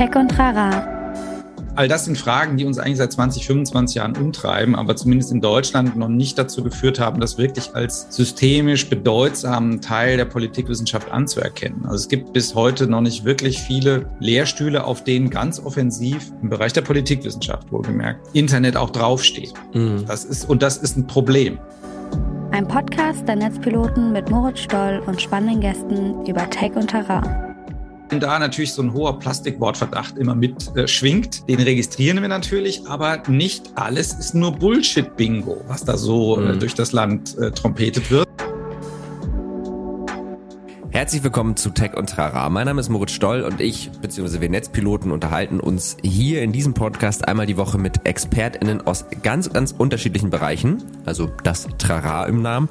Tech und Rara. All das sind Fragen, die uns eigentlich seit 20, 25 Jahren umtreiben, aber zumindest in Deutschland noch nicht dazu geführt haben, das wirklich als systemisch bedeutsamen Teil der Politikwissenschaft anzuerkennen. Also es gibt bis heute noch nicht wirklich viele Lehrstühle, auf denen ganz offensiv im Bereich der Politikwissenschaft wohlgemerkt Internet auch draufsteht. Mhm. Das ist, und das ist ein Problem. Ein Podcast der Netzpiloten mit Moritz Stoll und spannenden Gästen über Tech und Terrain da natürlich so ein hoher Plastikwortverdacht immer mit äh, schwingt. Den registrieren wir natürlich, aber nicht alles ist nur Bullshit-Bingo, was da so äh, mhm. äh, durch das Land äh, trompetet wird. Herzlich willkommen zu Tech und Trara. Mein Name ist Moritz Stoll und ich, beziehungsweise wir Netzpiloten, unterhalten uns hier in diesem Podcast einmal die Woche mit ExpertInnen aus ganz, ganz unterschiedlichen Bereichen, also das Trara im Namen,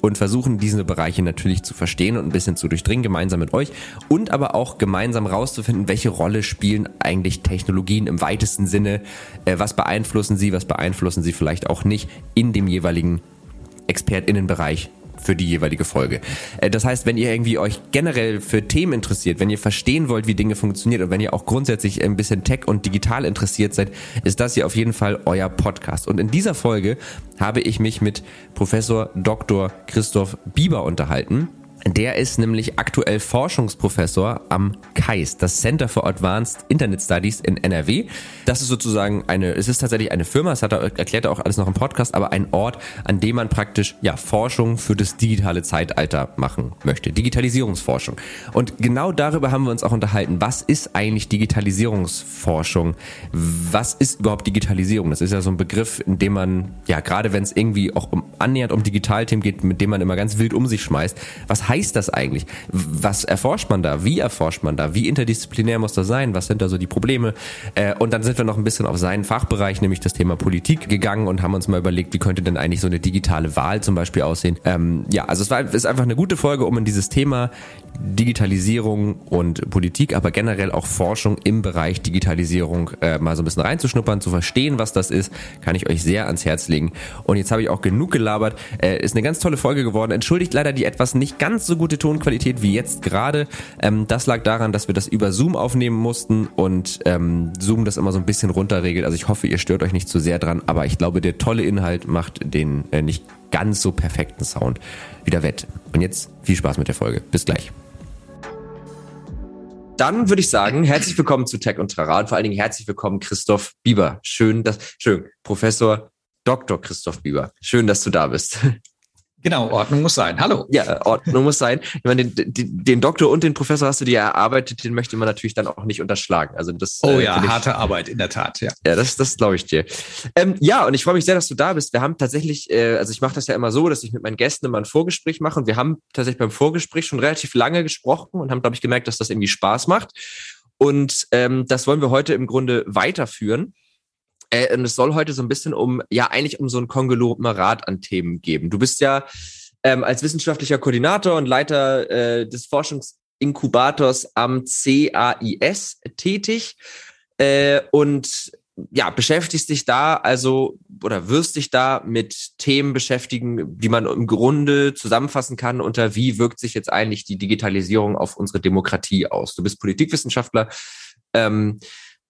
und versuchen diese Bereiche natürlich zu verstehen und ein bisschen zu durchdringen, gemeinsam mit euch und aber auch gemeinsam rauszufinden, welche Rolle spielen eigentlich Technologien im weitesten Sinne, äh, was beeinflussen sie, was beeinflussen sie vielleicht auch nicht in dem jeweiligen ExpertInnenbereich für die jeweilige Folge. Äh, das heißt, wenn ihr irgendwie euch generell für Themen interessiert, wenn ihr verstehen wollt, wie Dinge funktionieren und wenn ihr auch grundsätzlich ein bisschen Tech und digital interessiert seid, ist das hier auf jeden Fall euer Podcast. Und in dieser Folge habe ich mich mit Professor Dr. Christoph Bieber unterhalten. Der ist nämlich aktuell Forschungsprofessor am KAIS, das Center for Advanced Internet Studies in NRW. Das ist sozusagen eine, es ist tatsächlich eine Firma, das hat er, erklärt er auch alles noch im Podcast, aber ein Ort, an dem man praktisch, ja, Forschung für das digitale Zeitalter machen möchte. Digitalisierungsforschung. Und genau darüber haben wir uns auch unterhalten. Was ist eigentlich Digitalisierungsforschung? Was ist überhaupt Digitalisierung? Das ist ja so ein Begriff, in dem man, ja, gerade wenn es irgendwie auch um, annähernd um Digitalthemen geht, mit dem man immer ganz wild um sich schmeißt. Was heißt das eigentlich? Was erforscht man da? Wie erforscht man da? Wie interdisziplinär muss das sein? Was sind da so die Probleme? Äh, und dann sind wir noch ein bisschen auf seinen Fachbereich, nämlich das Thema Politik, gegangen und haben uns mal überlegt, wie könnte denn eigentlich so eine digitale Wahl zum Beispiel aussehen? Ähm, ja, also es war, ist einfach eine gute Folge, um in dieses Thema Digitalisierung und Politik, aber generell auch Forschung im Bereich Digitalisierung äh, mal so ein bisschen reinzuschnuppern, zu verstehen, was das ist, kann ich euch sehr ans Herz legen. Und jetzt habe ich auch genug gelabert. Äh, ist eine ganz tolle Folge geworden. Entschuldigt leider die etwas nicht ganz ganz so gute Tonqualität wie jetzt gerade. Ähm, das lag daran, dass wir das über Zoom aufnehmen mussten und ähm, Zoom das immer so ein bisschen runterregelt. Also ich hoffe, ihr stört euch nicht zu sehr dran, aber ich glaube, der tolle Inhalt macht den äh, nicht ganz so perfekten Sound wieder wett. Und jetzt viel Spaß mit der Folge. Bis gleich. Dann würde ich sagen, herzlich willkommen zu Tech und Trara und vor allen Dingen herzlich willkommen Christoph Bieber. Schön, dass, schön, Professor Dr. Christoph Bieber. Schön, dass du da bist. Genau, Ordnung muss sein. Hallo. Ja, Ordnung muss sein. Ich meine, den, den, den, Doktor und den Professor hast du dir erarbeitet, den möchte man natürlich dann auch nicht unterschlagen. Also das. Oh äh, ja, ich, harte Arbeit, in der Tat, ja. Ja, das, das glaube ich dir. Ähm, ja, und ich freue mich sehr, dass du da bist. Wir haben tatsächlich, äh, also ich mache das ja immer so, dass ich mit meinen Gästen immer ein Vorgespräch mache und wir haben tatsächlich beim Vorgespräch schon relativ lange gesprochen und haben, glaube ich, gemerkt, dass das irgendwie Spaß macht. Und ähm, das wollen wir heute im Grunde weiterführen. Äh, und es soll heute so ein bisschen um, ja, eigentlich um so ein Konglomerat an Themen geben. Du bist ja ähm, als wissenschaftlicher Koordinator und Leiter äh, des Forschungsinkubators am CAIS tätig äh, und ja, beschäftigst dich da also oder wirst dich da mit Themen beschäftigen, die man im Grunde zusammenfassen kann unter wie wirkt sich jetzt eigentlich die Digitalisierung auf unsere Demokratie aus. Du bist Politikwissenschaftler. Ähm,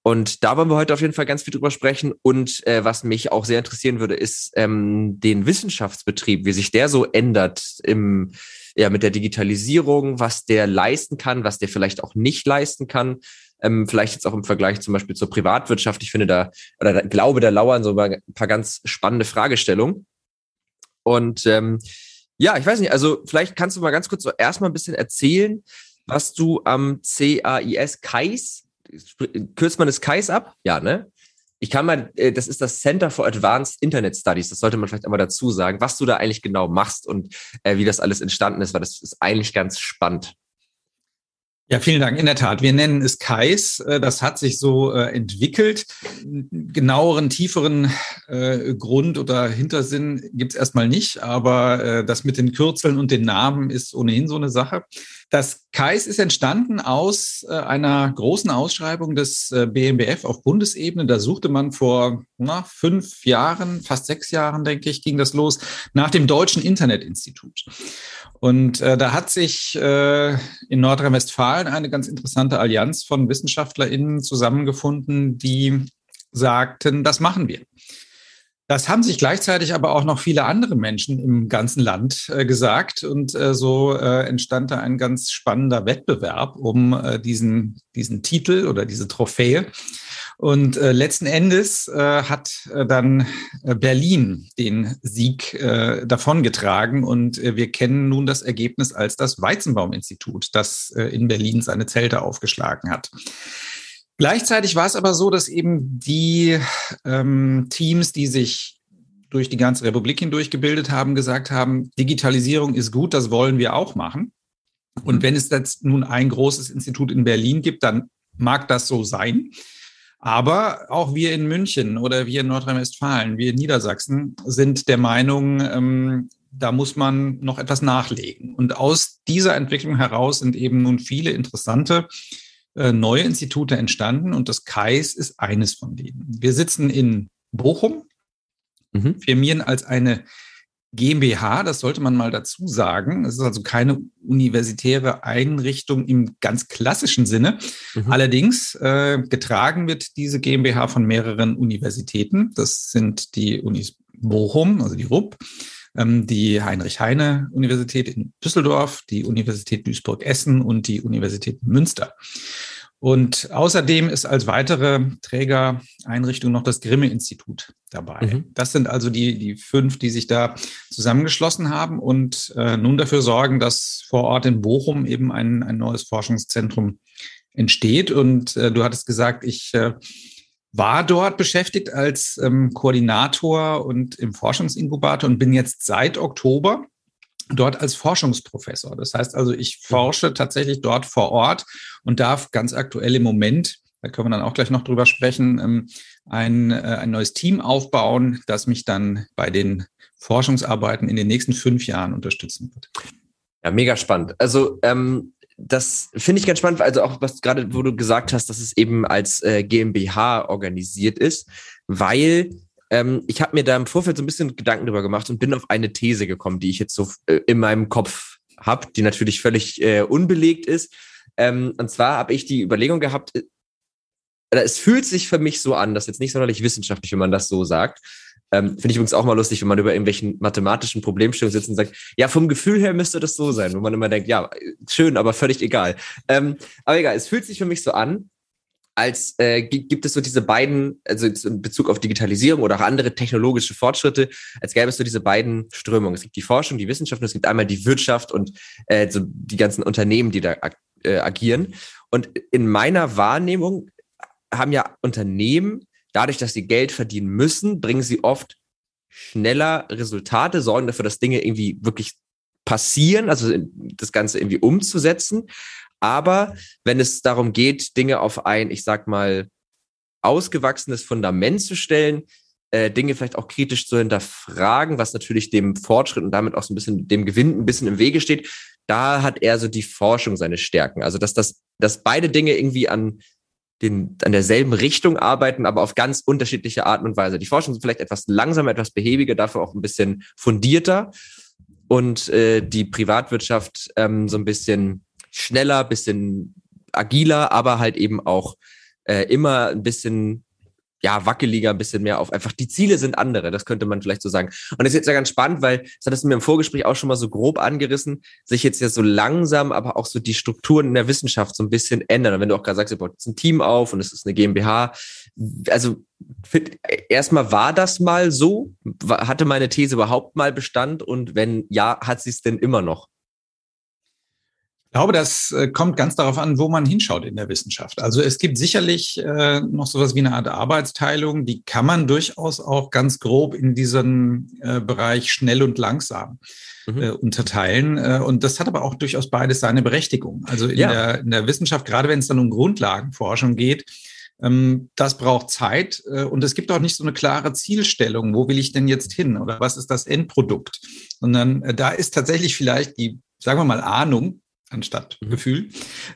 und da wollen wir heute auf jeden Fall ganz viel drüber sprechen. Und äh, was mich auch sehr interessieren würde, ist ähm, den Wissenschaftsbetrieb, wie sich der so ändert im, ja, mit der Digitalisierung, was der leisten kann, was der vielleicht auch nicht leisten kann. Ähm, vielleicht jetzt auch im Vergleich zum Beispiel zur Privatwirtschaft. Ich finde da, oder da, glaube, da lauern so ein paar ganz spannende Fragestellungen. Und ähm, ja, ich weiß nicht, also vielleicht kannst du mal ganz kurz so erstmal ein bisschen erzählen, was du am CAIS KAIS kürzt man das KAIS ab? Ja, ne? Ich kann mal, äh, das ist das Center for Advanced Internet Studies, das sollte man vielleicht einmal dazu sagen, was du da eigentlich genau machst und äh, wie das alles entstanden ist, weil das ist eigentlich ganz spannend. Ja, vielen Dank. In der Tat. Wir nennen es KAIS. Äh, das hat sich so äh, entwickelt. Genaueren, tieferen äh, Grund oder Hintersinn gibt es erstmal nicht, aber das mit den Kürzeln und den Namen ist ohnehin so eine Sache. Das Kais ist entstanden aus einer großen Ausschreibung des BMBF auf Bundesebene. Da suchte man vor na, fünf Jahren, fast sechs Jahren, denke ich, ging das los, nach dem Deutschen Internetinstitut. Und äh, da hat sich äh, in Nordrhein-Westfalen eine ganz interessante Allianz von WissenschaftlerInnen zusammengefunden, die sagten, das machen wir. Das haben sich gleichzeitig aber auch noch viele andere Menschen im ganzen Land äh, gesagt. Und äh, so äh, entstand da ein ganz spannender Wettbewerb um äh, diesen, diesen Titel oder diese Trophäe. Und äh, letzten Endes äh, hat äh, dann äh, Berlin den Sieg äh, davongetragen. Und äh, wir kennen nun das Ergebnis als das Weizenbaum-Institut, das äh, in Berlin seine Zelte aufgeschlagen hat. Gleichzeitig war es aber so, dass eben die ähm, Teams, die sich durch die ganze Republik hindurch gebildet haben, gesagt haben, Digitalisierung ist gut, das wollen wir auch machen. Und wenn es jetzt nun ein großes Institut in Berlin gibt, dann mag das so sein. Aber auch wir in München oder wir in Nordrhein-Westfalen, wir in Niedersachsen sind der Meinung, ähm, da muss man noch etwas nachlegen. Und aus dieser Entwicklung heraus sind eben nun viele interessante äh, neue Institute entstanden und das KAIS ist eines von denen. Wir sitzen in Bochum, mhm. firmieren als eine GmbH, das sollte man mal dazu sagen. Es ist also keine universitäre Einrichtung im ganz klassischen Sinne. Mhm. Allerdings äh, getragen wird diese GmbH von mehreren Universitäten. Das sind die Unis Bochum, also die RUB, ähm, die Heinrich-Heine-Universität in Düsseldorf, die Universität Duisburg-Essen und die Universität Münster. Und außerdem ist als weitere Trägereinrichtung noch das Grimme-Institut dabei. Mhm. Das sind also die, die fünf, die sich da zusammengeschlossen haben und äh, nun dafür sorgen, dass vor Ort in Bochum eben ein, ein neues Forschungszentrum entsteht. Und äh, du hattest gesagt, ich äh, war dort beschäftigt als ähm, Koordinator und im Forschungsinkubator und bin jetzt seit Oktober dort als Forschungsprofessor. Das heißt also, ich forsche tatsächlich dort vor Ort und darf ganz aktuell im Moment, da können wir dann auch gleich noch drüber sprechen, ähm, ein, äh, ein neues Team aufbauen, das mich dann bei den Forschungsarbeiten in den nächsten fünf Jahren unterstützen wird. Ja, mega spannend. Also ähm, das finde ich ganz spannend, also auch was gerade, wo du gesagt hast, dass es eben als äh, GmbH organisiert ist, weil ähm, ich habe mir da im Vorfeld so ein bisschen Gedanken drüber gemacht und bin auf eine These gekommen, die ich jetzt so äh, in meinem Kopf habe, die natürlich völlig äh, unbelegt ist. Ähm, und zwar habe ich die Überlegung gehabt, äh, es fühlt sich für mich so an, das ist jetzt nicht sonderlich wissenschaftlich, wenn man das so sagt, ähm, Finde ich übrigens auch mal lustig, wenn man über irgendwelchen mathematischen Problemstellungen sitzt und sagt, ja, vom Gefühl her müsste das so sein, wo man immer denkt, ja, schön, aber völlig egal. Ähm, aber egal, es fühlt sich für mich so an, als äh, gibt es so diese beiden, also in Bezug auf Digitalisierung oder auch andere technologische Fortschritte, als gäbe es so diese beiden Strömungen. Es gibt die Forschung, die Wissenschaft und es gibt einmal die Wirtschaft und äh, so die ganzen Unternehmen, die da äh, agieren. Und in meiner Wahrnehmung haben ja Unternehmen dadurch, dass sie Geld verdienen müssen, bringen sie oft schneller Resultate, sorgen dafür, dass Dinge irgendwie wirklich passieren, also das Ganze irgendwie umzusetzen. Aber wenn es darum geht, Dinge auf ein, ich sag mal, ausgewachsenes Fundament zu stellen, äh, Dinge vielleicht auch kritisch zu hinterfragen, was natürlich dem Fortschritt und damit auch so ein bisschen dem Gewinn ein bisschen im Wege steht, da hat er so die Forschung seine Stärken. Also dass das, dass beide Dinge irgendwie an den, an derselben Richtung arbeiten, aber auf ganz unterschiedliche Arten und Weise. Die Forschung ist vielleicht etwas langsamer, etwas behäbiger, dafür auch ein bisschen fundierter und äh, die Privatwirtschaft ähm, so ein bisschen schneller, bisschen agiler, aber halt eben auch äh, immer ein bisschen ja, wackeliger, ein bisschen mehr auf einfach die Ziele sind andere, das könnte man vielleicht so sagen. Und das ist jetzt ja ganz spannend, weil das hat es mir im Vorgespräch auch schon mal so grob angerissen, sich jetzt ja so langsam, aber auch so die Strukturen in der Wissenschaft so ein bisschen ändern. Und wenn du auch gerade sagst, ihr baut jetzt ein Team auf und es ist eine GmbH, also erstmal war das mal so? Hatte meine These überhaupt mal Bestand? Und wenn ja, hat sie es denn immer noch? Ich glaube, das äh, kommt ganz darauf an, wo man hinschaut in der Wissenschaft. Also es gibt sicherlich äh, noch sowas wie eine Art Arbeitsteilung, die kann man durchaus auch ganz grob in diesen äh, Bereich schnell und langsam mhm. äh, unterteilen. Äh, und das hat aber auch durchaus beides seine Berechtigung. Also in, ja. der, in der Wissenschaft, gerade wenn es dann um Grundlagenforschung geht, ähm, das braucht Zeit äh, und es gibt auch nicht so eine klare Zielstellung. Wo will ich denn jetzt hin oder was ist das Endprodukt? Sondern da ist tatsächlich vielleicht die, sagen wir mal, Ahnung anstatt mhm. Gefühl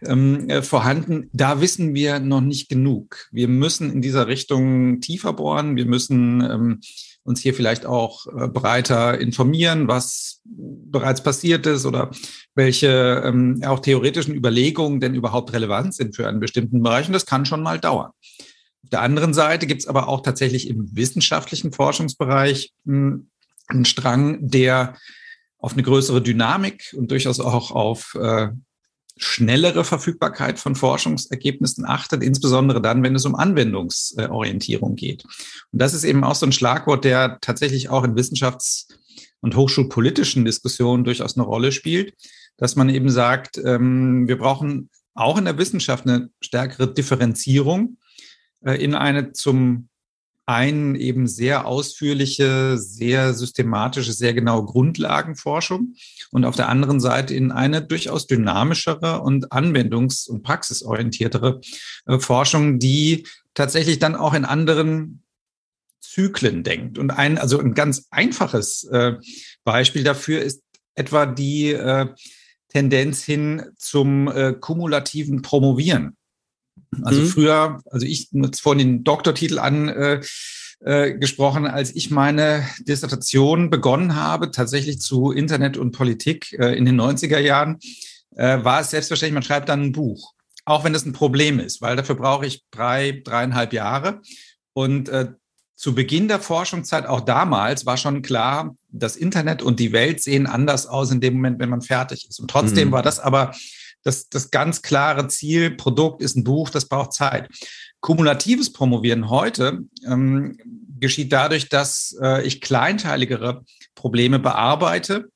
ähm, äh, vorhanden. Da wissen wir noch nicht genug. Wir müssen in dieser Richtung tiefer bohren. Wir müssen ähm, uns hier vielleicht auch äh, breiter informieren, was bereits passiert ist oder welche ähm, auch theoretischen Überlegungen denn überhaupt relevant sind für einen bestimmten Bereich. Und das kann schon mal dauern. Auf der anderen Seite gibt es aber auch tatsächlich im wissenschaftlichen Forschungsbereich hm, einen Strang, der auf eine größere Dynamik und durchaus auch auf äh, schnellere Verfügbarkeit von Forschungsergebnissen achtet, insbesondere dann, wenn es um Anwendungsorientierung geht. Und das ist eben auch so ein Schlagwort, der tatsächlich auch in wissenschafts- und hochschulpolitischen Diskussionen durchaus eine Rolle spielt, dass man eben sagt, ähm, wir brauchen auch in der Wissenschaft eine stärkere Differenzierung äh, in eine zum einen eben sehr ausführliche, sehr systematische, sehr genaue Grundlagenforschung und auf der anderen Seite in eine durchaus dynamischere und anwendungs- und praxisorientiertere äh, Forschung, die tatsächlich dann auch in anderen Zyklen denkt. Und ein, also ein ganz einfaches äh, Beispiel dafür ist etwa die äh, Tendenz hin zum kumulativen Promovieren. Also mhm. früher, also ich jetzt vorhin den Doktortitel an äh, äh, gesprochen, als ich meine Dissertation begonnen habe, tatsächlich zu Internet und Politik äh, in den 90er Jahren, äh, war es selbstverständlich, man schreibt dann ein Buch. Auch wenn das ein Problem ist, weil dafür brauche ich drei, dreieinhalb Jahre. Und äh, zu Beginn der Forschungszeit, auch damals, war schon klar, das Internet und die Welt sehen anders aus in dem Moment, wenn man fertig ist. Und trotzdem mhm. war das aber das, das ganz klare Ziel, Produkt ist ein Buch, das braucht Zeit. Kumulatives Promovieren heute ähm, geschieht dadurch, dass äh, ich kleinteiligere Probleme bearbeite,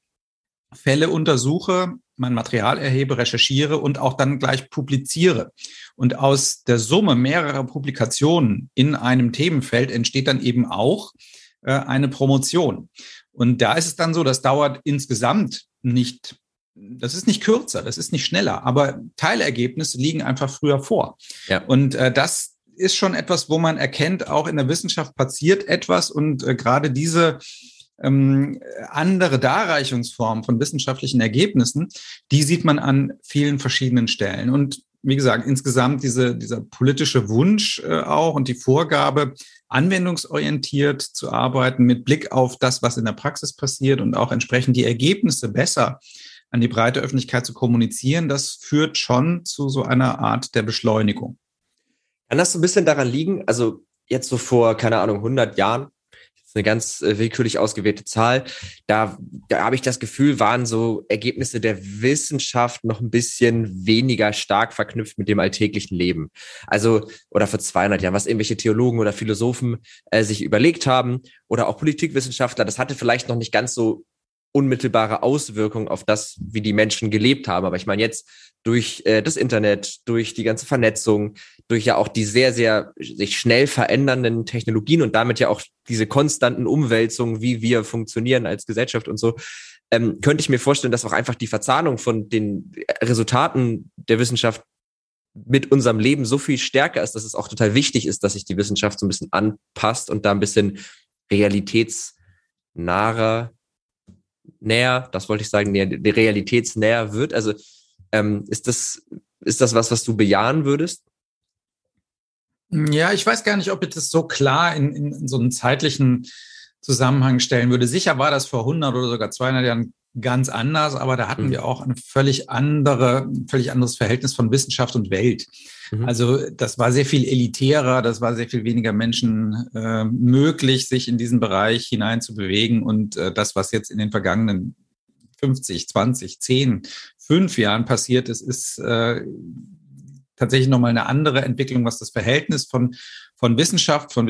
Fälle untersuche, mein Material erhebe, recherchiere und auch dann gleich publiziere. Und aus der Summe mehrerer Publikationen in einem Themenfeld entsteht dann eben auch äh, eine Promotion. Und da ist es dann so, das dauert insgesamt nicht das ist nicht kürzer, das ist nicht schneller, aber Teilergebnisse liegen einfach früher vor. Ja. Und äh, das ist schon etwas, wo man erkennt, auch in der Wissenschaft passiert etwas und äh, gerade diese ähm, andere Darreichungsform von wissenschaftlichen Ergebnissen, die sieht man an vielen verschiedenen Stellen. Und wie gesagt, insgesamt diese, dieser politische Wunsch äh, auch und die Vorgabe, anwendungsorientiert zu arbeiten mit Blick auf das, was in der Praxis passiert und auch entsprechend die Ergebnisse besser an die breite Öffentlichkeit zu kommunizieren, das führt schon zu so einer Art der Beschleunigung. Kann das so ein bisschen daran liegen, also jetzt so vor, keine Ahnung, 100 Jahren, eine ganz äh, willkürlich ausgewählte Zahl. Da, da habe ich das Gefühl, waren so Ergebnisse der Wissenschaft noch ein bisschen weniger stark verknüpft mit dem alltäglichen Leben. Also, oder vor 200 Jahren, was irgendwelche Theologen oder Philosophen äh, sich überlegt haben oder auch Politikwissenschaftler, das hatte vielleicht noch nicht ganz so unmittelbare Auswirkungen auf das, wie die Menschen gelebt haben. Aber ich meine jetzt durch äh, das Internet, durch die ganze Vernetzung, durch ja auch die sehr, sehr sich schnell verändernden Technologien und damit ja auch diese konstanten Umwälzungen, wie wir funktionieren als Gesellschaft und so, ähm, könnte ich mir vorstellen, dass auch einfach die Verzahnung von den Resultaten der Wissenschaft mit unserem Leben so viel stärker ist, dass es auch total wichtig ist, dass sich die Wissenschaft so ein bisschen anpasst und da ein bisschen realitätsnaher näher, das wollte ich sagen, näher, realitätsnäher wird? Also ähm, ist das ist das was, was du bejahen würdest? Ja, ich weiß gar nicht, ob ich das so klar in, in, in so einen zeitlichen Zusammenhang stellen würde. Sicher war das vor 100 oder sogar 200 Jahren ganz anders, aber da hatten mhm. wir auch ein völlig andere, völlig anderes Verhältnis von Wissenschaft und Welt. Mhm. Also das war sehr viel elitärer, das war sehr viel weniger Menschen äh, möglich, sich in diesen Bereich hinein zu bewegen. Und äh, das, was jetzt in den vergangenen 50, 20, 10, 5 Jahren passiert ist, ist äh, tatsächlich nochmal eine andere Entwicklung, was das Verhältnis von, von Wissenschaft, von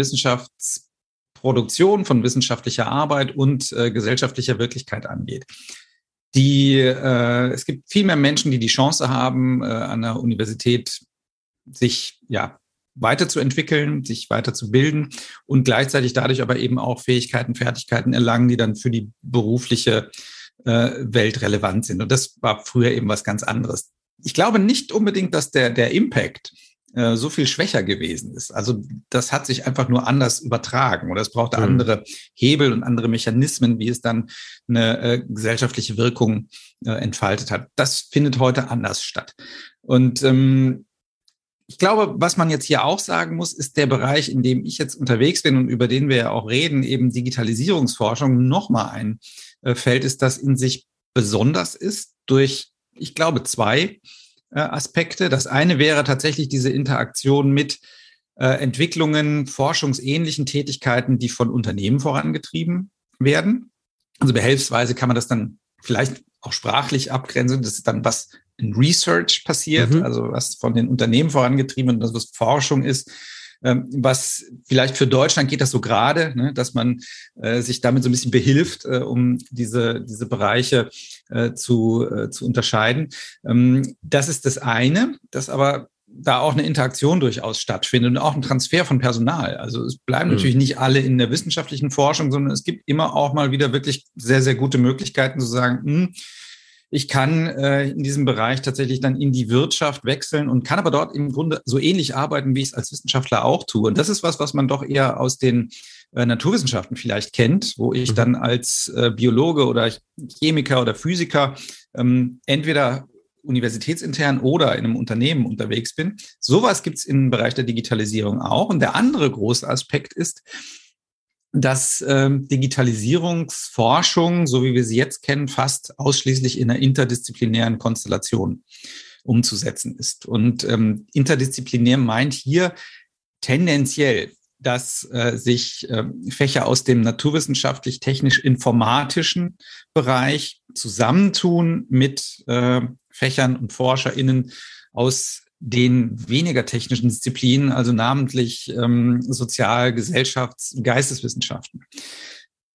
Wissenschaftsproduktion, von wissenschaftlicher Arbeit und äh, gesellschaftlicher Wirklichkeit angeht. Die, äh, es gibt viel mehr Menschen, die die Chance haben, äh, an der Universität sich ja weiterzuentwickeln, sich weiterzubilden und gleichzeitig dadurch aber eben auch Fähigkeiten, Fertigkeiten erlangen, die dann für die berufliche äh, Welt relevant sind. Und das war früher eben was ganz anderes. Ich glaube nicht unbedingt, dass der, der Impact äh, so viel schwächer gewesen ist. Also das hat sich einfach nur anders übertragen oder es brauchte mhm. andere Hebel und andere Mechanismen, wie es dann eine äh, gesellschaftliche Wirkung äh, entfaltet hat. Das findet heute anders statt. Und ähm, ich glaube, was man jetzt hier auch sagen muss, ist der Bereich, in dem ich jetzt unterwegs bin und über den wir ja auch reden, eben Digitalisierungsforschung, nochmal ein äh, Feld ist, das in sich besonders ist durch, ich glaube, zwei Aspekte. Das eine wäre tatsächlich diese Interaktion mit äh, Entwicklungen, forschungsähnlichen Tätigkeiten, die von Unternehmen vorangetrieben werden. Also behelfsweise kann man das dann vielleicht auch sprachlich abgrenzen. Das ist dann, was in Research passiert, mhm. also was von den Unternehmen vorangetrieben und das, was Forschung ist. Ähm, was vielleicht für Deutschland geht das so gerade, ne, dass man äh, sich damit so ein bisschen behilft, äh, um diese, diese Bereiche äh, zu, äh, zu unterscheiden. Ähm, das ist das eine, das aber da auch eine Interaktion durchaus stattfindet und auch ein Transfer von Personal. Also es bleiben mhm. natürlich nicht alle in der wissenschaftlichen Forschung, sondern es gibt immer auch mal wieder wirklich sehr, sehr gute Möglichkeiten zu sagen, mh, hm, ich kann äh, in diesem Bereich tatsächlich dann in die Wirtschaft wechseln und kann aber dort im Grunde so ähnlich arbeiten, wie ich es als Wissenschaftler auch tue. Und das ist was, was man doch eher aus den äh, Naturwissenschaften vielleicht kennt, wo ich mhm. dann als äh, Biologe oder Chemiker oder Physiker ähm, entweder universitätsintern oder in einem Unternehmen unterwegs bin. Sowas gibt es im Bereich der Digitalisierung auch. Und der andere große Aspekt ist, dass ähm, Digitalisierungsforschung, so wie wir sie jetzt kennen, fast ausschließlich in einer interdisziplinären Konstellation umzusetzen ist. Und ähm, interdisziplinär meint hier tendenziell, dass äh, sich äh, Fächer aus dem naturwissenschaftlich-technisch-informatischen Bereich zusammentun mit äh, Fächern und ForscherInnen aus den weniger technischen Disziplinen, also namentlich ähm, Sozial-, Gesellschafts-, Geisteswissenschaften.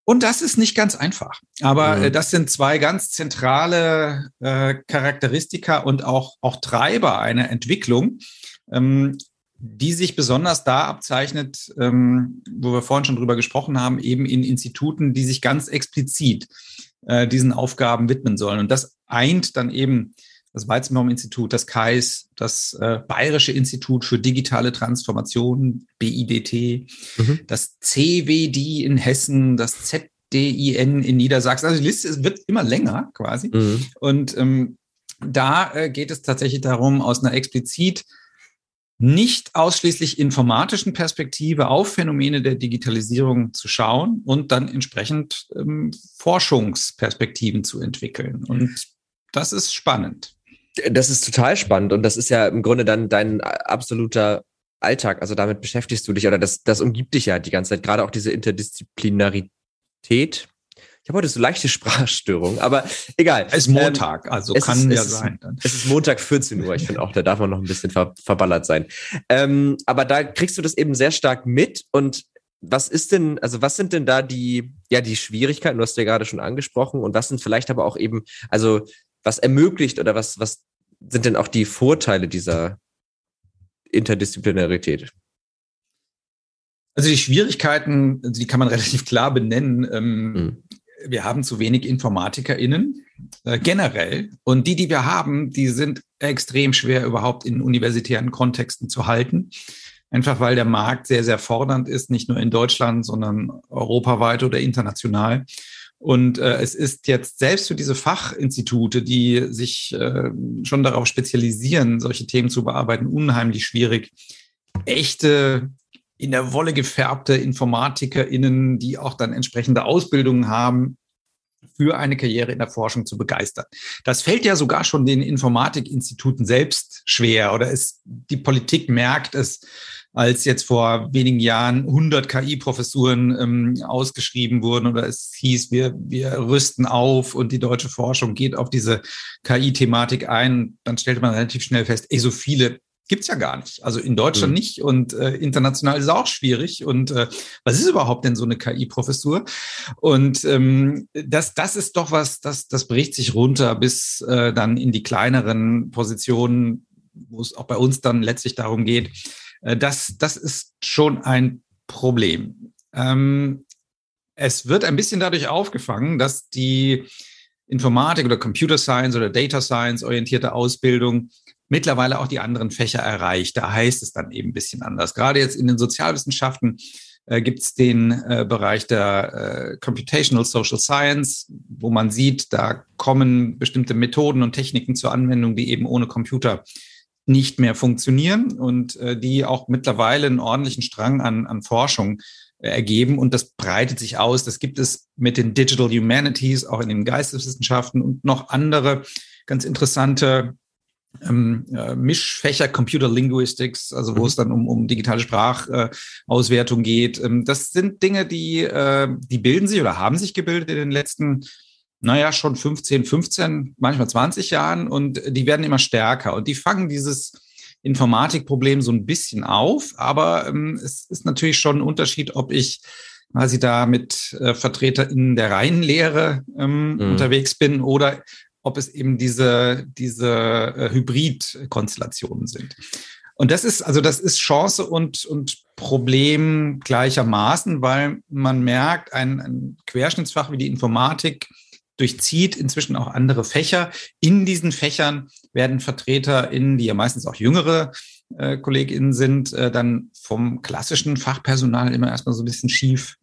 Und das ist nicht ganz einfach. Aber äh, das sind zwei ganz zentrale äh, Charakteristika und auch, auch Treiber einer Entwicklung, ähm, die sich besonders da abzeichnet, ähm, wo wir vorhin schon drüber gesprochen haben, eben in Instituten, die sich ganz explizit äh, diesen Aufgaben widmen sollen. Und das eint dann eben das Weizenbaum-Institut, das KAIS, das äh, Bayerische Institut für digitale Transformation, BIDT, mhm. das CWD in Hessen, das ZDIN in Niedersachsen. Also die Liste wird immer länger quasi. Mhm. Und ähm, da äh, geht es tatsächlich darum, aus einer explizit nicht ausschließlich informatischen Perspektive auf Phänomene der Digitalisierung zu schauen und dann entsprechend ähm, Forschungsperspektiven zu entwickeln. Und das ist spannend. Das ist total spannend und das ist ja im Grunde dann dein absoluter Alltag. Also damit beschäftigst du dich oder das, das umgibt dich ja die ganze Zeit. Gerade auch diese Interdisziplinarität. Ich habe heute so leichte Sprachstörungen, aber egal. Es ist Montag, ähm, also kann ist, ja sein. Dann. Es ist Montag 14 Uhr. Ich finde auch, da darf man noch ein bisschen ver verballert sein. Ähm, aber da kriegst du das eben sehr stark mit und was ist denn, also was sind denn da die, ja, die Schwierigkeiten? Du hast ja gerade schon angesprochen und was sind vielleicht aber auch eben, also was ermöglicht oder was, was sind denn auch die Vorteile dieser Interdisziplinarität? Also die Schwierigkeiten, die kann man relativ klar benennen. Ähm, mhm. Wir haben zu wenig InformatikerInnen äh, generell. Und die, die wir haben, die sind extrem schwer überhaupt in universitären Kontexten zu halten. Einfach weil der Markt sehr, sehr fordernd ist, nicht nur in Deutschland, sondern europaweit oder international. Und äh, es ist jetzt selbst für diese Fachinstitute, die sich äh, schon darauf spezialisieren, solche Themen zu bearbeiten, unheimlich schwierig, echte in der Wolle gefärbte InformatikerInnen, die auch dann entsprechende Ausbildungen haben, für eine Karriere in der Forschung zu begeistern. Das fällt ja sogar schon den Informatikinstituten selbst schwer oder es, die Politik merkt es als jetzt vor wenigen Jahren 100 KI-Professuren ähm, ausgeschrieben wurden oder es hieß, wir, wir rüsten auf und die deutsche Forschung geht auf diese KI-Thematik ein, dann stellte man relativ schnell fest, ey, so viele gibt's ja gar nicht. Also in Deutschland mhm. nicht und äh, international ist es auch schwierig. Und äh, was ist überhaupt denn so eine KI-Professur? Und ähm, das, das ist doch was, das, das bricht sich runter bis äh, dann in die kleineren Positionen, wo es auch bei uns dann letztlich darum geht, das, das ist schon ein Problem. Ähm, es wird ein bisschen dadurch aufgefangen, dass die Informatik oder Computer Science oder Data Science orientierte Ausbildung mittlerweile auch die anderen Fächer erreicht. Da heißt es dann eben ein bisschen anders. Gerade jetzt in den Sozialwissenschaften äh, gibt es den äh, Bereich der äh, Computational Social Science, wo man sieht, da kommen bestimmte Methoden und Techniken zur Anwendung, die eben ohne Computer nicht mehr funktionieren und äh, die auch mittlerweile einen ordentlichen Strang an, an Forschung äh, ergeben und das breitet sich aus. Das gibt es mit den Digital Humanities, auch in den Geisteswissenschaften und noch andere ganz interessante ähm, äh, Mischfächer Computer Linguistics, also wo mhm. es dann um, um digitale Sprachauswertung äh, geht. Ähm, das sind Dinge, die, äh, die bilden sich oder haben sich gebildet in den letzten, naja, schon 15, 15, manchmal 20 Jahren und die werden immer stärker und die fangen dieses Informatikproblem so ein bisschen auf, aber ähm, es ist natürlich schon ein Unterschied, ob ich quasi da mit äh, VertreterInnen der Reihenlehre ähm, mhm. unterwegs bin oder ob es eben diese, diese äh, Hybrid-Konstellationen sind. Und das ist, also das ist Chance und, und Problem gleichermaßen, weil man merkt, ein, ein Querschnittsfach wie die Informatik durchzieht inzwischen auch andere Fächer. In diesen Fächern werden VertreterInnen, die ja meistens auch jüngere äh, KollegInnen sind, äh, dann vom klassischen Fachpersonal immer erstmal so ein bisschen schief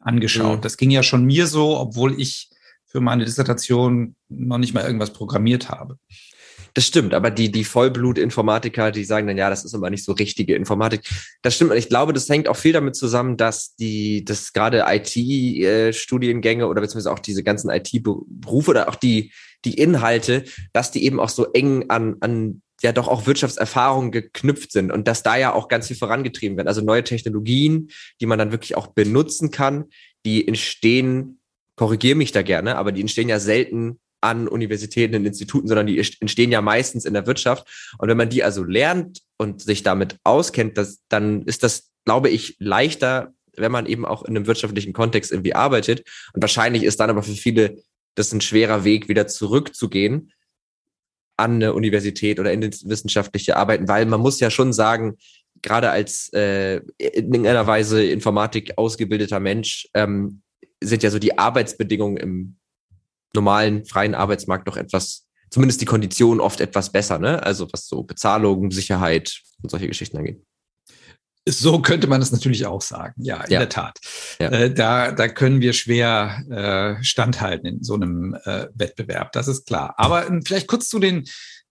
angeschaut. Mhm. Das ging ja schon mir so, obwohl ich für meine Dissertation noch nicht mal irgendwas programmiert habe. Das stimmt, aber die, die Vollblut-Informatiker, die sagen dann, ja, das ist aber nicht so richtige Informatik. Das stimmt. Und ich glaube, das hängt auch viel damit zusammen, dass die, dass gerade IT-Studiengänge oder beziehungsweise auch diese ganzen IT-Berufe oder auch die, die Inhalte, dass die eben auch so eng an, an ja doch auch Wirtschaftserfahrungen geknüpft sind und dass da ja auch ganz viel vorangetrieben wird. Also neue Technologien, die man dann wirklich auch benutzen kann, die entstehen korrigiere mich da gerne, aber die entstehen ja selten an Universitäten und Instituten, sondern die entstehen ja meistens in der Wirtschaft. Und wenn man die also lernt und sich damit auskennt, das, dann ist das, glaube ich, leichter, wenn man eben auch in einem wirtschaftlichen Kontext irgendwie arbeitet. Und wahrscheinlich ist dann aber für viele das ein schwerer Weg, wieder zurückzugehen an eine Universität oder in wissenschaftliche Arbeiten, weil man muss ja schon sagen, gerade als äh, in irgendeiner Weise Informatik ausgebildeter Mensch ähm, sind ja so die Arbeitsbedingungen im normalen freien Arbeitsmarkt doch etwas, zumindest die Konditionen oft etwas besser, ne? Also was so Bezahlung, Sicherheit und solche Geschichten angeht. So könnte man es natürlich auch sagen. Ja, in ja. der Tat. Ja. Äh, da, da können wir schwer äh, standhalten in so einem äh, Wettbewerb. Das ist klar. Aber äh, vielleicht kurz zu den,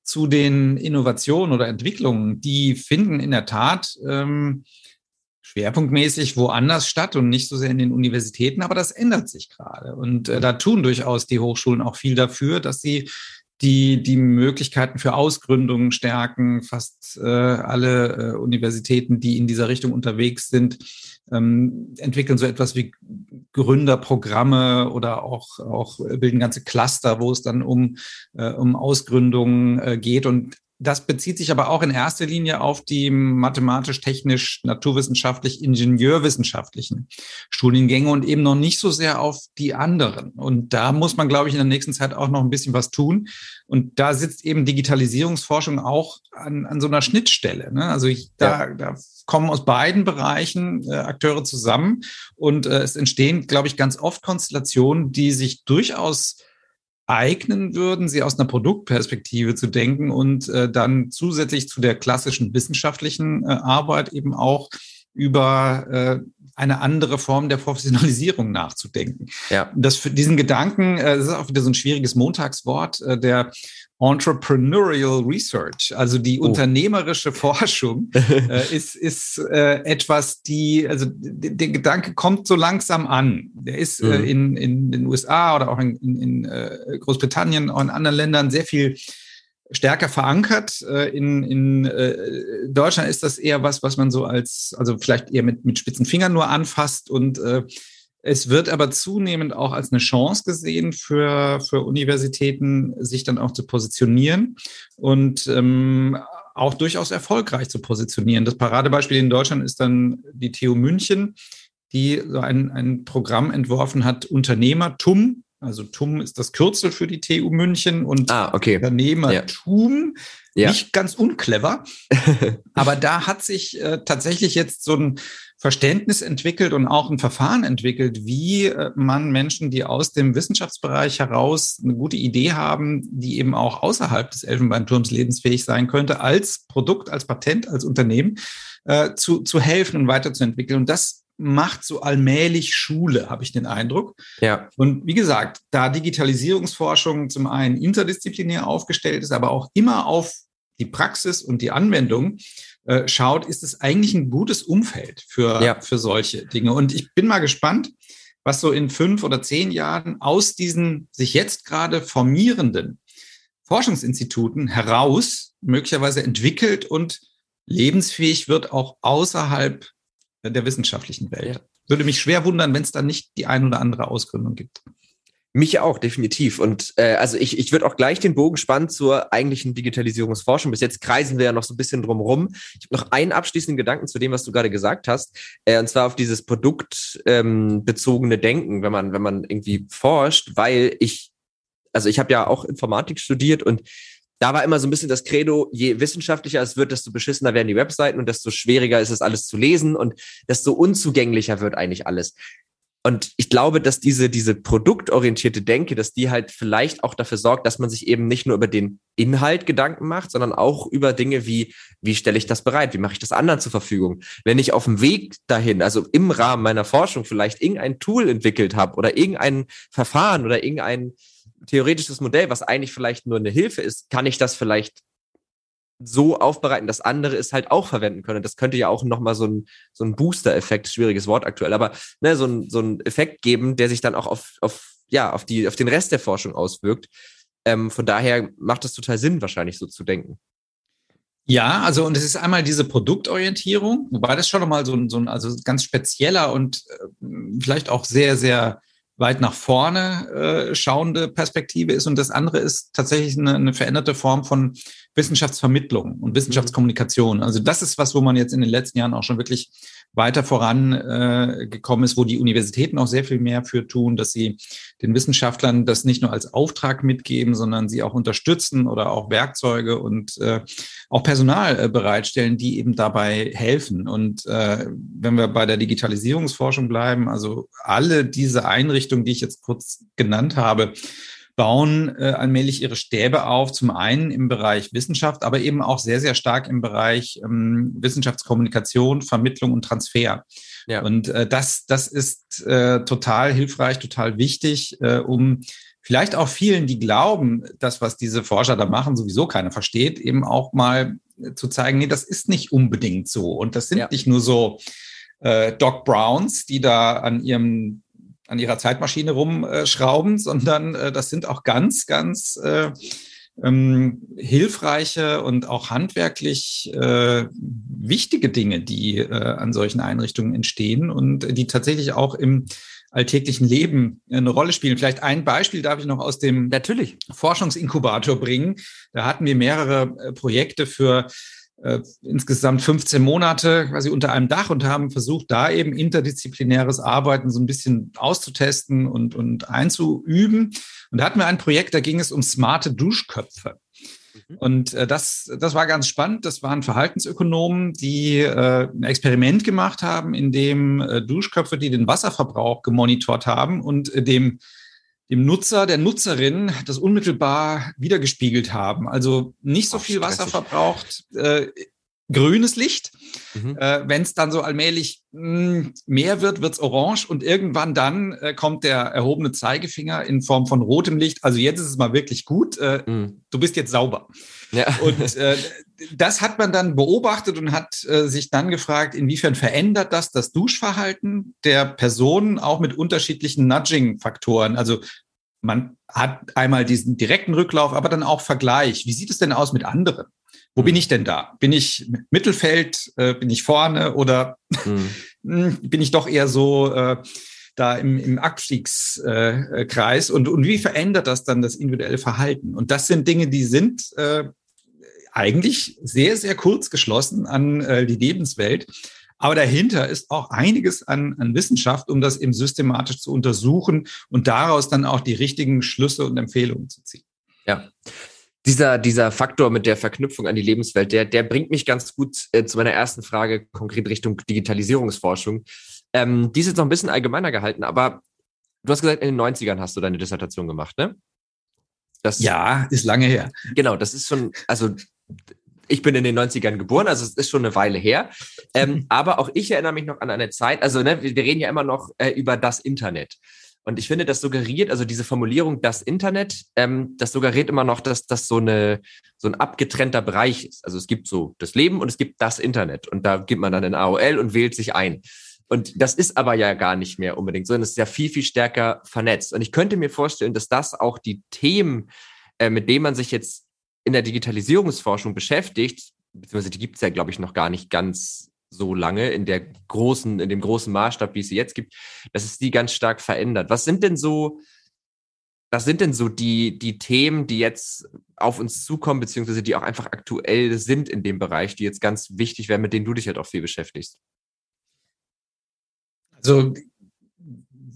zu den Innovationen oder Entwicklungen. Die finden in der Tat ähm, schwerpunktmäßig woanders statt und nicht so sehr in den Universitäten, aber das ändert sich gerade. Und äh, da tun durchaus die Hochschulen auch viel dafür, dass sie die, die Möglichkeiten für Ausgründungen stärken. Fast äh, alle äh, Universitäten, die in dieser Richtung unterwegs sind, ähm, entwickeln so etwas wie Gründerprogramme oder auch, auch bilden ganze Cluster, wo es dann um, äh, um Ausgründungen äh, geht. Und das bezieht sich aber auch in erster Linie auf die mathematisch-technisch, naturwissenschaftlich, ingenieurwissenschaftlichen Studiengänge und eben noch nicht so sehr auf die anderen. Und da muss man, glaube ich, in der nächsten Zeit auch noch ein bisschen was tun. Und da sitzt eben Digitalisierungsforschung auch an, an so einer Schnittstelle. Ne? Also ich, da, ja. da kommen aus beiden Bereichen äh, Akteure zusammen und äh, es entstehen, glaube ich, ganz oft Konstellationen, die sich durchaus eignen würden, sie aus einer Produktperspektive zu denken und äh, dann zusätzlich zu der klassischen wissenschaftlichen äh, Arbeit eben auch über äh, eine andere Form der Professionalisierung nachzudenken. Ja. Das für diesen Gedanken, äh, das ist auch wieder so ein schwieriges Montagswort, äh, der Entrepreneurial Research, also die oh. unternehmerische Forschung, äh, ist, ist äh, etwas, die, also der Gedanke kommt so langsam an. Der ist äh, mhm. äh, in, in den USA oder auch in, in, in äh, Großbritannien, auch in anderen Ländern sehr viel stärker verankert. Äh, in, in Deutschland ist das eher was, was man so als, also vielleicht eher mit, mit spitzen Fingern nur anfasst und es wird aber zunehmend auch als eine Chance gesehen für, für Universitäten, sich dann auch zu positionieren und ähm, auch durchaus erfolgreich zu positionieren. Das Paradebeispiel in Deutschland ist dann die TU München, die so ein, ein Programm entworfen hat, Unternehmertum, Also TUM ist das Kürzel für die TU München und ah, okay. Unternehmertum. Ja. Nicht ganz unclever. aber da hat sich äh, tatsächlich jetzt so ein Verständnis entwickelt und auch ein Verfahren entwickelt, wie äh, man Menschen, die aus dem Wissenschaftsbereich heraus eine gute Idee haben, die eben auch außerhalb des Elfenbeinturms lebensfähig sein könnte, als Produkt, als Patent, als Unternehmen äh, zu, zu helfen und weiterzuentwickeln. Und das macht so allmählich Schule, habe ich den Eindruck. Ja. Und wie gesagt, da Digitalisierungsforschung zum einen interdisziplinär aufgestellt ist, aber auch immer auf die Praxis und die Anwendung äh, schaut, ist es eigentlich ein gutes Umfeld für, ja. für solche Dinge. Und ich bin mal gespannt, was so in fünf oder zehn Jahren aus diesen sich jetzt gerade formierenden Forschungsinstituten heraus möglicherweise entwickelt und lebensfähig wird, auch außerhalb der wissenschaftlichen Welt. Ja. Würde mich schwer wundern, wenn es da nicht die ein oder andere Ausgründung gibt. Mich auch, definitiv. Und äh, also ich, ich würde auch gleich den Bogen spannen zur eigentlichen Digitalisierungsforschung. Bis jetzt kreisen wir ja noch so ein bisschen drumherum. Ich habe noch einen abschließenden Gedanken zu dem, was du gerade gesagt hast. Äh, und zwar auf dieses produktbezogene ähm, Denken, wenn man, wenn man irgendwie forscht, weil ich, also ich habe ja auch Informatik studiert und da war immer so ein bisschen das Credo, je wissenschaftlicher es wird, desto beschissener werden die Webseiten und desto schwieriger ist es alles zu lesen und desto unzugänglicher wird eigentlich alles. Und ich glaube, dass diese, diese produktorientierte Denke, dass die halt vielleicht auch dafür sorgt, dass man sich eben nicht nur über den Inhalt Gedanken macht, sondern auch über Dinge wie, wie stelle ich das bereit? Wie mache ich das anderen zur Verfügung? Wenn ich auf dem Weg dahin, also im Rahmen meiner Forschung vielleicht irgendein Tool entwickelt habe oder irgendein Verfahren oder irgendein theoretisches Modell, was eigentlich vielleicht nur eine Hilfe ist, kann ich das vielleicht so aufbereiten, dass andere es halt auch verwenden können. Das könnte ja auch nochmal so ein, so ein Booster-Effekt, schwieriges Wort aktuell, aber ne, so, ein, so ein Effekt geben, der sich dann auch auf, auf, ja, auf, die, auf den Rest der Forschung auswirkt. Ähm, von daher macht das total Sinn, wahrscheinlich so zu denken. Ja, also und es ist einmal diese Produktorientierung, wobei das schon nochmal so ein, so ein also ganz spezieller und äh, vielleicht auch sehr, sehr weit nach vorne äh, schauende Perspektive ist. Und das andere ist tatsächlich eine, eine veränderte Form von Wissenschaftsvermittlung und Wissenschaftskommunikation. Also das ist was, wo man jetzt in den letzten Jahren auch schon wirklich weiter vorangekommen äh, ist, wo die Universitäten auch sehr viel mehr für tun, dass sie den Wissenschaftlern das nicht nur als Auftrag mitgeben, sondern sie auch unterstützen oder auch Werkzeuge und äh, auch Personal äh, bereitstellen, die eben dabei helfen. Und wenn wir bei der Digitalisierungsforschung bleiben, also alle diese Einrichtungen, die ich jetzt kurz genannt habe, bauen äh, allmählich ihre Stäbe auf, zum einen im Bereich Wissenschaft, aber eben auch sehr, sehr stark im Bereich ähm, Wissenschaftskommunikation, Vermittlung und Transfer. Ja. Und äh, das, das ist äh, total hilfreich, total wichtig, äh, um vielleicht auch vielen, die glauben, das, was diese Forscher da machen, sowieso keiner versteht, eben auch mal zu zeigen, nee, das ist nicht unbedingt so. Und das sind ja. nicht nur so äh, Doc Browns, die da an ihrem an ihrer Zeitmaschine rumschrauben, sondern äh, das sind auch ganz, ganz äh, ähm, hilfreiche und auch handwerklich äh, wichtige Dinge, die äh, an solchen Einrichtungen entstehen und die tatsächlich auch im alltäglichen Leben eine Rolle spielen. Vielleicht ein Beispiel darf ich noch aus dem Natürlich. Forschungsinkubator bringen. Da hatten wir mehrere äh, Projekte für äh, insgesamt 15 Monate quasi unter einem Dach und haben versucht, da eben interdisziplinäres Arbeiten so ein bisschen auszutesten und, und einzuüben. Und da hatten wir ein Projekt, da ging es um smarte Duschköpfe. Mhm. Und äh, das, das war ganz spannend. Das waren Verhaltensökonomen, die äh, ein Experiment gemacht haben, in dem äh, Duschköpfe, die den Wasserverbrauch gemonitort haben und äh, dem dem Nutzer, der Nutzerin das unmittelbar wiedergespiegelt haben. Also nicht so Ach, viel Wasser verbraucht, äh, grünes Licht. Mhm. Äh, Wenn es dann so allmählich mh, hm, mehr wird, wird's orange und irgendwann dann äh, kommt der erhobene Zeigefinger in Form von rotem Licht. Also jetzt ist es mal wirklich gut. Äh, mhm. Du bist jetzt sauber. Ja. Und äh, das hat man dann beobachtet und hat äh, sich dann gefragt, inwiefern verändert das das Duschverhalten der Personen auch mit unterschiedlichen Nudging-Faktoren. Also man hat einmal diesen direkten Rücklauf, aber dann auch Vergleich. Wie sieht es denn aus mit anderen? Wo bin ich denn da? Bin ich Mittelfeld? Äh, bin ich vorne oder mhm. bin ich doch eher so äh, da im, im Abstiegskreis? und, und wie verändert das dann das individuelle Verhalten? Und das sind Dinge, die sind äh, eigentlich sehr, sehr kurz geschlossen an äh, die Lebenswelt. Aber dahinter ist auch einiges an, an Wissenschaft, um das eben systematisch zu untersuchen und daraus dann auch die richtigen Schlüsse und Empfehlungen zu ziehen. Ja. Dieser, dieser Faktor mit der Verknüpfung an die Lebenswelt, der, der bringt mich ganz gut äh, zu meiner ersten Frage, konkret Richtung Digitalisierungsforschung. Ähm, die ist jetzt noch ein bisschen allgemeiner gehalten, aber du hast gesagt, in den 90ern hast du deine Dissertation gemacht, ne? Das, ja, ist lange her. Genau, das ist schon, also ich bin in den 90ern geboren, also es ist schon eine Weile her. Ähm, aber auch ich erinnere mich noch an eine Zeit, also ne, wir, reden ja immer noch äh, über das Internet. Und ich finde, das suggeriert, also diese Formulierung, das Internet, ähm, das suggeriert immer noch, dass das so eine so ein abgetrennter Bereich ist. Also es gibt so das Leben und es gibt das Internet. Und da gibt man dann ein AOL und wählt sich ein. Und das ist aber ja gar nicht mehr unbedingt, sondern es ist ja viel, viel stärker vernetzt. Und ich könnte mir vorstellen, dass das auch die Themen, äh, mit denen man sich jetzt in der Digitalisierungsforschung beschäftigt, beziehungsweise die gibt es ja, glaube ich, noch gar nicht ganz so lange in der großen, in dem großen Maßstab, wie es sie jetzt gibt, dass es die ganz stark verändert. Was sind denn so, was sind denn so die, die Themen, die jetzt auf uns zukommen, beziehungsweise die auch einfach aktuell sind in dem Bereich, die jetzt ganz wichtig wären, mit denen du dich halt auch viel beschäftigst? Also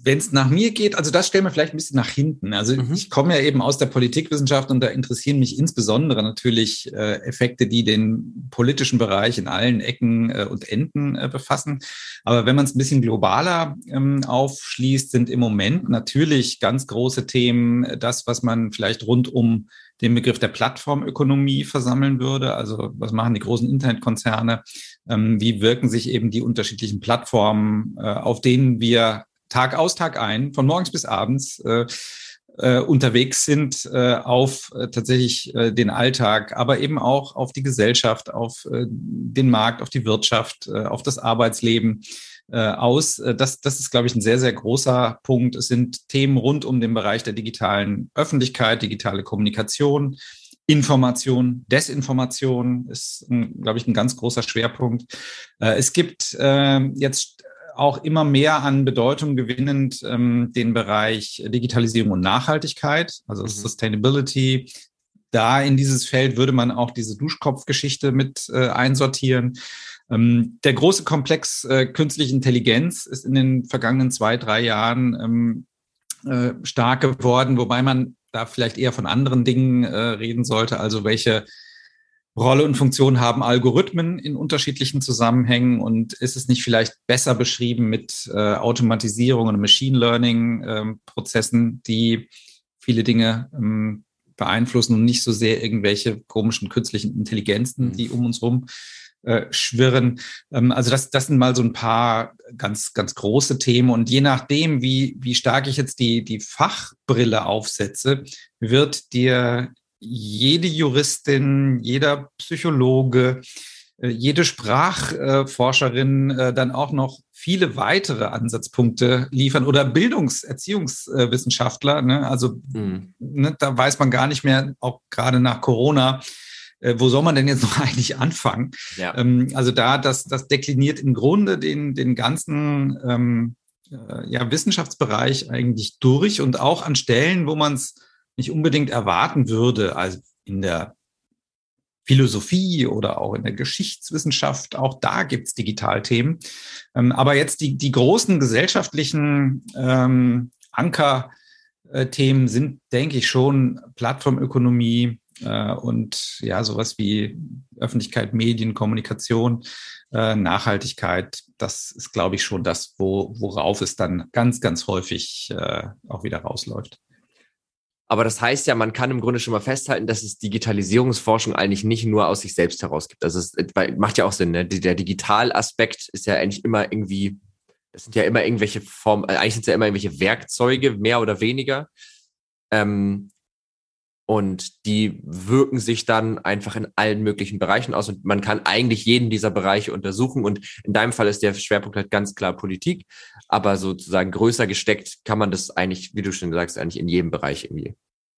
wenn es nach mir geht, also das stellen wir vielleicht ein bisschen nach hinten. Also mhm. ich komme ja eben aus der Politikwissenschaft und da interessieren mich insbesondere natürlich äh, Effekte, die den politischen Bereich in allen Ecken äh, und Enden äh, befassen. Aber wenn man es ein bisschen globaler ähm, aufschließt, sind im Moment natürlich ganz große Themen äh, das, was man vielleicht rund um den Begriff der Plattformökonomie versammeln würde. Also was machen die großen Internetkonzerne? Ähm, wie wirken sich eben die unterschiedlichen Plattformen, äh, auf denen wir Tag aus, Tag ein, von morgens bis abends äh, äh, unterwegs sind äh, auf äh, tatsächlich äh, den Alltag, aber eben auch auf die Gesellschaft, auf äh, den Markt, auf die Wirtschaft, äh, auf das Arbeitsleben äh, aus. Äh, das, das ist, glaube ich, ein sehr, sehr großer Punkt. Es sind Themen rund um den Bereich der digitalen Öffentlichkeit, digitale Kommunikation, Information, Desinformation ist, glaube ich, ein ganz großer Schwerpunkt. Äh, es gibt äh, jetzt auch immer mehr an Bedeutung gewinnend ähm, den Bereich Digitalisierung und Nachhaltigkeit, also mhm. Sustainability. Da in dieses Feld würde man auch diese Duschkopfgeschichte mit äh, einsortieren. Ähm, der große Komplex äh, künstliche Intelligenz ist in den vergangenen zwei, drei Jahren ähm, äh, stark geworden, wobei man da vielleicht eher von anderen Dingen äh, reden sollte, also welche Rolle und Funktion haben Algorithmen in unterschiedlichen Zusammenhängen und ist es nicht vielleicht besser beschrieben mit äh, Automatisierung und Machine Learning ähm, Prozessen, die viele Dinge ähm, beeinflussen und nicht so sehr irgendwelche komischen künstlichen Intelligenzen, mhm. die um uns rum äh, schwirren. Ähm, also das, das sind mal so ein paar ganz, ganz große Themen. Und je nachdem, wie, wie stark ich jetzt die, die Fachbrille aufsetze, wird dir jede Juristin, jeder Psychologe, äh, jede Sprachforscherin äh, dann auch noch viele weitere Ansatzpunkte liefern oder Bildungserziehungswissenschaftler. Ne? Also mhm. ne, da weiß man gar nicht mehr, auch gerade nach Corona, äh, wo soll man denn jetzt noch eigentlich anfangen? Ja. Ähm, also da, das, das dekliniert im Grunde den, den ganzen ähm, ja, Wissenschaftsbereich eigentlich durch und auch an Stellen, wo man es nicht unbedingt erwarten würde, also in der Philosophie oder auch in der Geschichtswissenschaft, auch da gibt's Digitalthemen. Ähm, aber jetzt die, die großen gesellschaftlichen ähm, Ankerthemen sind, denke ich, schon Plattformökonomie äh, und ja, sowas wie Öffentlichkeit, Medien, Kommunikation, äh, Nachhaltigkeit. Das ist, glaube ich, schon das, wo, worauf es dann ganz, ganz häufig äh, auch wieder rausläuft. Aber das heißt ja, man kann im Grunde schon mal festhalten, dass es Digitalisierungsforschung eigentlich nicht nur aus sich selbst heraus gibt. Also es macht ja auch Sinn, ne? Der Digitalaspekt ist ja eigentlich immer irgendwie, das sind ja immer irgendwelche Formen, äh, eigentlich sind es ja immer irgendwelche Werkzeuge, mehr oder weniger. Ähm, und die wirken sich dann einfach in allen möglichen Bereichen aus. Und man kann eigentlich jeden dieser Bereiche untersuchen. Und in deinem Fall ist der Schwerpunkt halt ganz klar Politik. Aber sozusagen größer gesteckt kann man das eigentlich, wie du schon sagst, eigentlich in jedem Bereich irgendwie.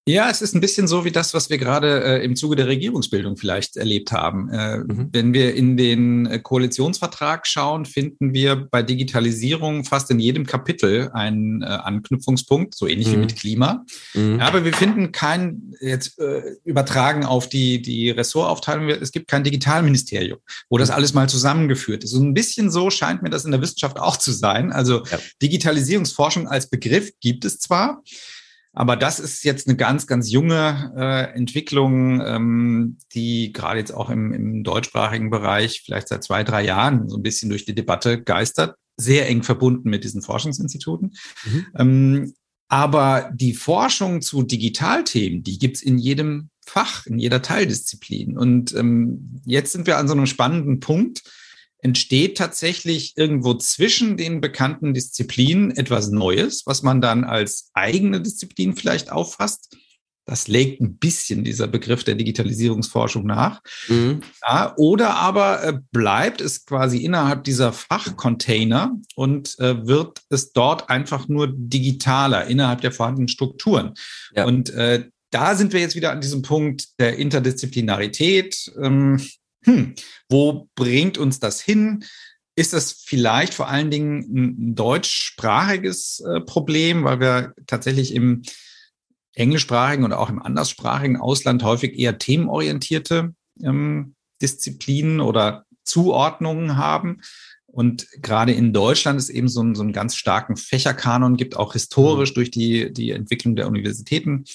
Ja, es ist ein bisschen so wie das, was wir gerade äh, im Zuge der Regierungsbildung vielleicht erlebt haben. Äh, mhm. Wenn wir in den äh, Koalitionsvertrag schauen, finden wir bei Digitalisierung fast in jedem Kapitel einen äh, Anknüpfungspunkt, so ähnlich mhm. wie mit Klima. Mhm. Aber wir finden kein, jetzt äh, übertragen auf die, die Ressortaufteilung, es gibt kein Digitalministerium, wo das mhm. alles mal zusammengeführt ist. So ein bisschen so scheint mir das in der Wissenschaft auch zu sein. Also ja. Digitalisierungsforschung als Begriff gibt es zwar, aber das ist jetzt eine ganz, ganz junge äh, Entwicklung, ähm, die gerade jetzt auch im, im deutschsprachigen Bereich vielleicht seit zwei, drei Jahren so ein bisschen durch die Debatte geistert, sehr eng verbunden mit diesen Forschungsinstituten. Mhm. Ähm, aber die Forschung zu Digitalthemen, die gibt's in jedem Fach, in jeder Teildisziplin. Und ähm, jetzt sind wir an so einem spannenden Punkt, entsteht tatsächlich irgendwo zwischen den bekannten Disziplinen etwas Neues, was man dann als eigene Disziplin vielleicht auffasst. Das legt ein bisschen dieser Begriff der Digitalisierungsforschung nach. Mhm. Ja, oder aber äh, bleibt es quasi innerhalb dieser Fachcontainer und äh, wird es dort einfach nur digitaler innerhalb der vorhandenen Strukturen. Ja. Und äh, da sind wir jetzt wieder an diesem Punkt der Interdisziplinarität. Ähm, hm, wo bringt uns das hin? Ist das vielleicht vor allen Dingen ein deutschsprachiges äh, Problem, weil wir tatsächlich im englischsprachigen und auch im anderssprachigen Ausland häufig eher themenorientierte ähm, Disziplinen oder Zuordnungen haben? Und gerade in Deutschland ist eben so, ein, so einen ganz starken Fächerkanon gibt, auch historisch mhm. durch die, die Entwicklung der Universitäten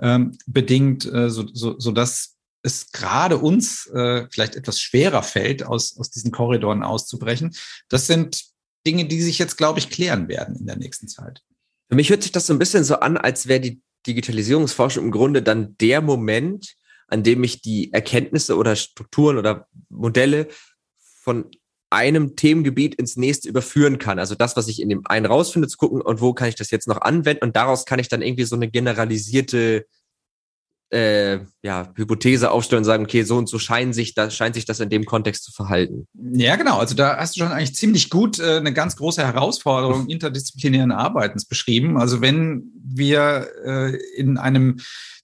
ähm, bedingt, äh, so, so, so dass es gerade uns äh, vielleicht etwas schwerer fällt, aus, aus diesen Korridoren auszubrechen. Das sind Dinge, die sich jetzt, glaube ich, klären werden in der nächsten Zeit. Für mich hört sich das so ein bisschen so an, als wäre die Digitalisierungsforschung im Grunde dann der Moment, an dem ich die Erkenntnisse oder Strukturen oder Modelle von einem Themengebiet ins nächste überführen kann. Also das, was ich in dem einen rausfinde, zu gucken, und wo kann ich das jetzt noch anwenden und daraus kann ich dann irgendwie so eine generalisierte äh, ja, Hypothese aufstellen und sagen, okay, so und so scheint sich, das, scheint sich das in dem Kontext zu verhalten. Ja, genau. Also da hast du schon eigentlich ziemlich gut äh, eine ganz große Herausforderung interdisziplinären Arbeitens beschrieben. Also wenn wir äh, in einem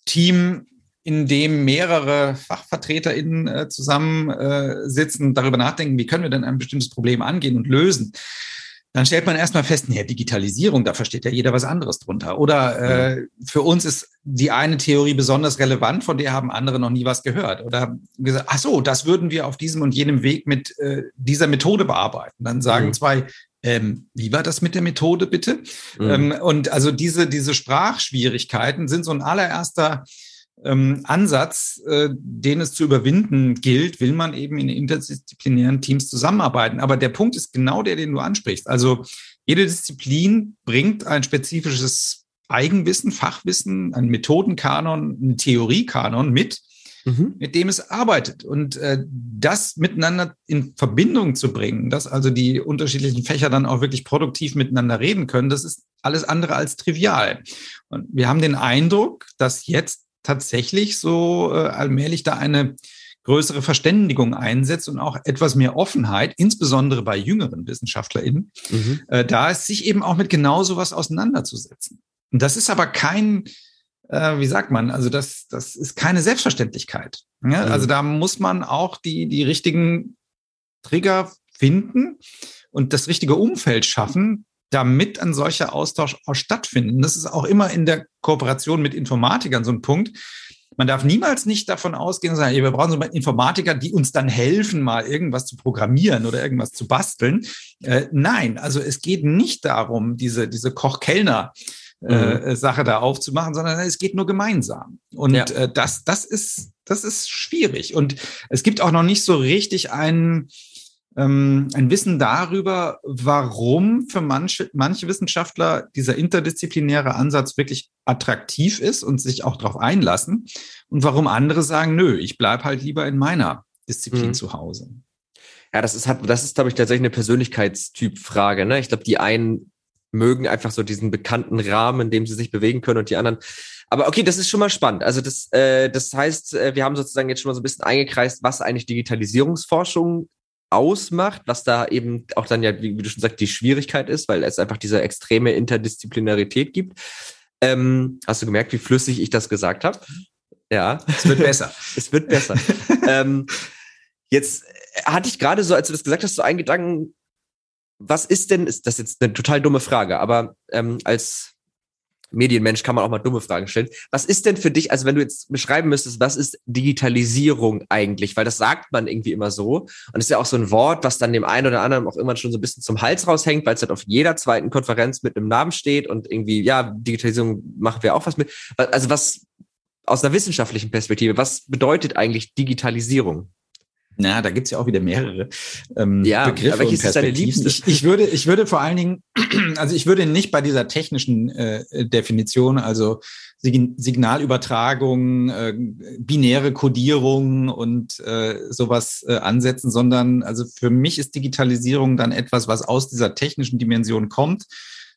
Team in dem mehrere FachvertreterInnen äh, zusammensitzen, äh, darüber nachdenken, wie können wir denn ein bestimmtes Problem angehen und lösen, dann stellt man erstmal fest, nee, Digitalisierung, da versteht ja jeder was anderes drunter. Oder äh, für uns ist die eine Theorie besonders relevant, von der haben andere noch nie was gehört. Oder gesagt, ach so, das würden wir auf diesem und jenem Weg mit äh, dieser Methode bearbeiten. Dann sagen mhm. zwei, ähm, wie war das mit der Methode bitte? Mhm. Ähm, und also diese, diese Sprachschwierigkeiten sind so ein allererster ähm, Ansatz, äh, den es zu überwinden gilt, will man eben in interdisziplinären Teams zusammenarbeiten. Aber der Punkt ist genau der, den du ansprichst. Also jede Disziplin bringt ein spezifisches Eigenwissen, Fachwissen, einen Methodenkanon, einen Theoriekanon mit, mhm. mit dem es arbeitet. Und äh, das miteinander in Verbindung zu bringen, dass also die unterschiedlichen Fächer dann auch wirklich produktiv miteinander reden können, das ist alles andere als trivial. Und wir haben den Eindruck, dass jetzt tatsächlich so äh, allmählich da eine größere Verständigung einsetzt und auch etwas mehr Offenheit, insbesondere bei jüngeren WissenschaftlerInnen, mhm. äh, da ist sich eben auch mit genau sowas auseinanderzusetzen. Und das ist aber kein, äh, wie sagt man, also das, das ist keine Selbstverständlichkeit. Ja? Mhm. Also da muss man auch die, die richtigen Trigger finden und das richtige Umfeld schaffen, damit ein solcher Austausch auch stattfindet. Und das ist auch immer in der Kooperation mit Informatikern so ein Punkt. Man darf niemals nicht davon ausgehen, sagen, wir brauchen so Informatiker, die uns dann helfen, mal irgendwas zu programmieren oder irgendwas zu basteln. Äh, nein, also es geht nicht darum, diese, diese Koch-Kellner äh, mhm. Sache da aufzumachen, sondern es geht nur gemeinsam. Und ja. äh, das, das ist, das ist schwierig. Und es gibt auch noch nicht so richtig einen, ähm, ein Wissen darüber, warum für manche, manche Wissenschaftler dieser interdisziplinäre Ansatz wirklich attraktiv ist und sich auch darauf einlassen und warum andere sagen, nö, ich bleib halt lieber in meiner Disziplin mhm. zu Hause. Ja, das ist, das ist, glaube ich, tatsächlich eine Persönlichkeitstyp-Frage. Ne? Ich glaube, die einen mögen einfach so diesen bekannten Rahmen, in dem sie sich bewegen können und die anderen. Aber okay, das ist schon mal spannend. Also das, äh, das heißt, äh, wir haben sozusagen jetzt schon mal so ein bisschen eingekreist, was eigentlich Digitalisierungsforschung ausmacht, was da eben auch dann ja, wie, du schon sagst, die Schwierigkeit ist, weil es einfach diese extreme Interdisziplinarität gibt. Ähm, hast du gemerkt, wie flüssig ich das gesagt habe? Ja. Es wird besser. es wird besser. ähm, jetzt hatte ich gerade so, als du das gesagt hast, so einen Gedanken, was ist denn, ist das jetzt eine total dumme Frage, aber ähm, als Medienmensch kann man auch mal dumme Fragen stellen. Was ist denn für dich, also wenn du jetzt beschreiben müsstest, was ist Digitalisierung eigentlich? Weil das sagt man irgendwie immer so. Und es ist ja auch so ein Wort, was dann dem einen oder anderen auch immer schon so ein bisschen zum Hals raushängt, weil es halt auf jeder zweiten Konferenz mit einem Namen steht und irgendwie, ja, Digitalisierung machen wir auch was mit. Also was aus einer wissenschaftlichen Perspektive, was bedeutet eigentlich Digitalisierung? Na, da gibt's ja auch wieder mehrere ähm, ja, Begriffe aber welches und Perspektiven. Ist deine ich, ich, würde, ich würde vor allen Dingen, also ich würde nicht bei dieser technischen äh, Definition, also Sig Signalübertragung, äh, binäre Kodierung und äh, sowas äh, ansetzen, sondern also für mich ist Digitalisierung dann etwas, was aus dieser technischen Dimension kommt,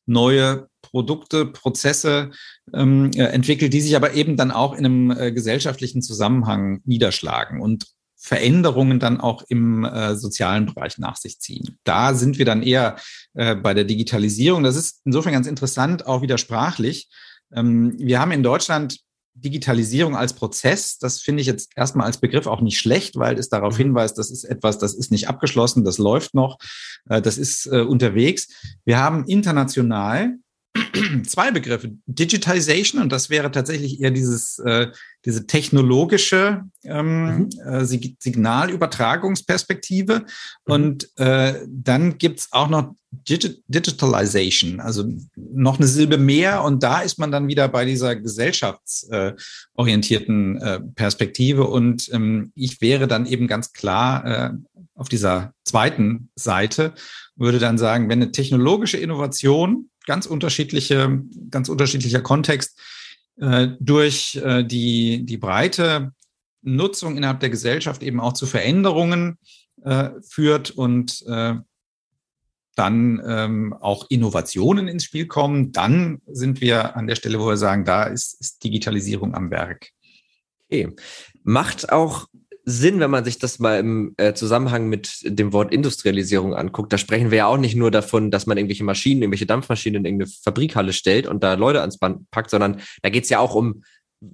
neue Produkte, Prozesse ähm, äh, entwickelt, die sich aber eben dann auch in einem äh, gesellschaftlichen Zusammenhang niederschlagen. Und Veränderungen dann auch im äh, sozialen Bereich nach sich ziehen. Da sind wir dann eher äh, bei der Digitalisierung. Das ist insofern ganz interessant, auch wieder sprachlich. Ähm, wir haben in Deutschland Digitalisierung als Prozess, das finde ich jetzt erstmal als Begriff auch nicht schlecht, weil es darauf mhm. hinweist, das ist etwas, das ist nicht abgeschlossen, das läuft noch, äh, das ist äh, unterwegs. Wir haben international zwei Begriffe. Digitization, und das wäre tatsächlich eher dieses, äh, diese technologische ähm, mhm. äh, Signalübertragungsperspektive. Mhm. Und äh, dann gibt's auch noch Digi Digitalization, also noch eine Silbe mehr. Und da ist man dann wieder bei dieser gesellschaftsorientierten äh, Perspektive. Und ähm, ich wäre dann eben ganz klar äh, auf dieser zweiten Seite, würde dann sagen, wenn eine technologische Innovation ganz unterschiedliche, ganz unterschiedlicher Kontext äh, durch äh, die, die breite Nutzung innerhalb der Gesellschaft eben auch zu Veränderungen äh, führt und äh, dann ähm, auch Innovationen ins Spiel kommen, dann sind wir an der Stelle, wo wir sagen, da ist, ist Digitalisierung am Werk. Okay. Macht auch Sinn, wenn man sich das mal im äh, Zusammenhang mit dem Wort Industrialisierung anguckt. Da sprechen wir ja auch nicht nur davon, dass man irgendwelche Maschinen, irgendwelche Dampfmaschinen in irgendeine Fabrikhalle stellt und da Leute ans Band packt, sondern da geht es ja auch um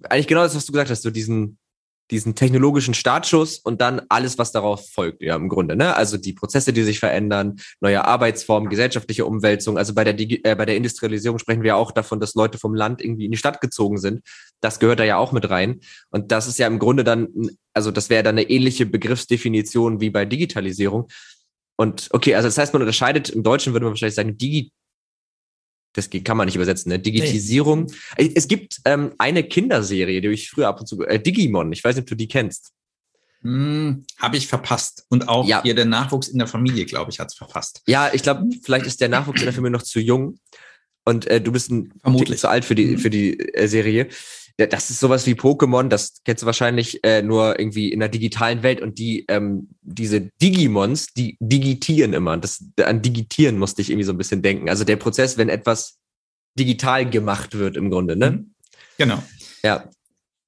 eigentlich genau das, was du gesagt hast, so diesen diesen technologischen Startschuss und dann alles, was darauf folgt, ja, im Grunde, ne? Also die Prozesse, die sich verändern, neue Arbeitsformen, gesellschaftliche Umwälzung. Also bei der, Digi äh, bei der Industrialisierung sprechen wir auch davon, dass Leute vom Land irgendwie in die Stadt gezogen sind. Das gehört da ja auch mit rein. Und das ist ja im Grunde dann, also das wäre dann eine ähnliche Begriffsdefinition wie bei Digitalisierung. Und okay, also das heißt, man unterscheidet, im Deutschen würde man wahrscheinlich sagen, Digi das kann man nicht übersetzen, ne? Digitisierung. Nee. Es gibt ähm, eine Kinderserie, die ich früher ab und zu, äh, Digimon, ich weiß nicht, ob du die kennst. Hm, Habe ich verpasst. Und auch ja. hier der Nachwuchs in der Familie, glaube ich, hat es verpasst. Ja, ich glaube, vielleicht ist der Nachwuchs in der Familie noch zu jung. Und äh, du bist ein Vermutlich. zu alt für die, mhm. für die äh, Serie das ist sowas wie Pokémon, das kennst du wahrscheinlich äh, nur irgendwie in der digitalen Welt und die, ähm, diese Digimons, die digitieren immer. Das, an Digitieren musste ich irgendwie so ein bisschen denken. Also der Prozess, wenn etwas digital gemacht wird im Grunde, ne? Mhm. Genau. Ja.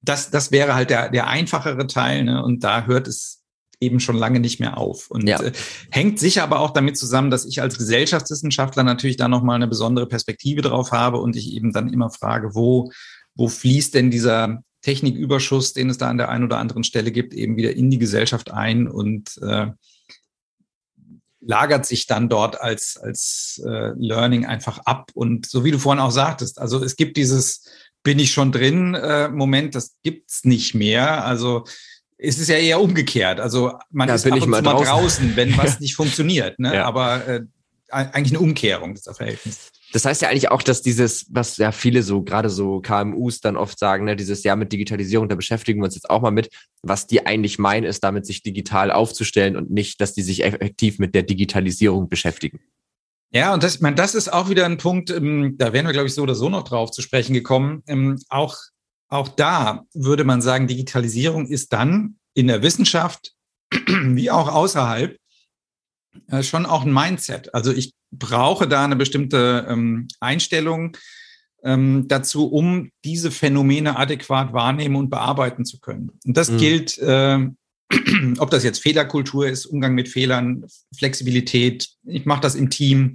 Das, das wäre halt der, der einfachere Teil, ne? Und da hört es eben schon lange nicht mehr auf. Und ja. äh, hängt sicher aber auch damit zusammen, dass ich als Gesellschaftswissenschaftler natürlich da nochmal eine besondere Perspektive drauf habe und ich eben dann immer frage, wo wo fließt denn dieser Techniküberschuss, den es da an der einen oder anderen Stelle gibt, eben wieder in die Gesellschaft ein und äh, lagert sich dann dort als, als äh, Learning einfach ab. Und so wie du vorhin auch sagtest, also es gibt dieses bin ich schon drin äh, Moment, das gibt's nicht mehr. Also es ist ja eher umgekehrt. Also man ja, ist ab und mal, draußen. mal draußen, wenn was nicht funktioniert. Ne? Ja. Aber äh, eigentlich eine Umkehrung dieser Verhältnis. Das heißt ja eigentlich auch, dass dieses, was ja viele so, gerade so KMUs dann oft sagen, ne, dieses Jahr mit Digitalisierung, da beschäftigen wir uns jetzt auch mal mit, was die eigentlich meinen, ist damit sich digital aufzustellen und nicht, dass die sich effektiv mit der Digitalisierung beschäftigen. Ja, und das, ich meine, das ist auch wieder ein Punkt, ähm, da wären wir, glaube ich, so oder so noch drauf zu sprechen gekommen. Ähm, auch, auch da würde man sagen, Digitalisierung ist dann in der Wissenschaft wie auch außerhalb äh, schon auch ein Mindset. Also ich brauche da eine bestimmte ähm, Einstellung ähm, dazu, um diese Phänomene adäquat wahrnehmen und bearbeiten zu können. Und das mhm. gilt äh, ob das jetzt Fehlerkultur ist, Umgang mit Fehlern, Flexibilität. Ich mache das im Team.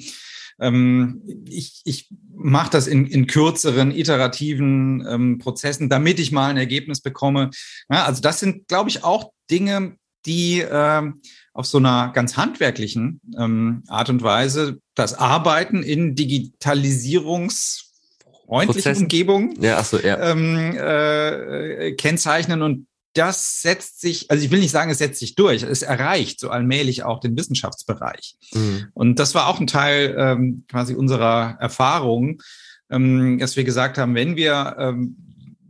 Ähm, ich ich mache das in, in kürzeren, iterativen ähm, Prozessen, damit ich mal ein Ergebnis bekomme. Ja, also das sind, glaube ich, auch Dinge, die ähm, auf so einer ganz handwerklichen ähm, Art und Weise das Arbeiten in digitalisierungsfreundlichen Umgebungen ja, so, ja. ähm, äh, kennzeichnen und das setzt sich, also ich will nicht sagen, es setzt sich durch, es erreicht so allmählich auch den Wissenschaftsbereich. Mhm. Und das war auch ein Teil ähm, quasi unserer Erfahrung, ähm, dass wir gesagt haben, wenn wir ähm,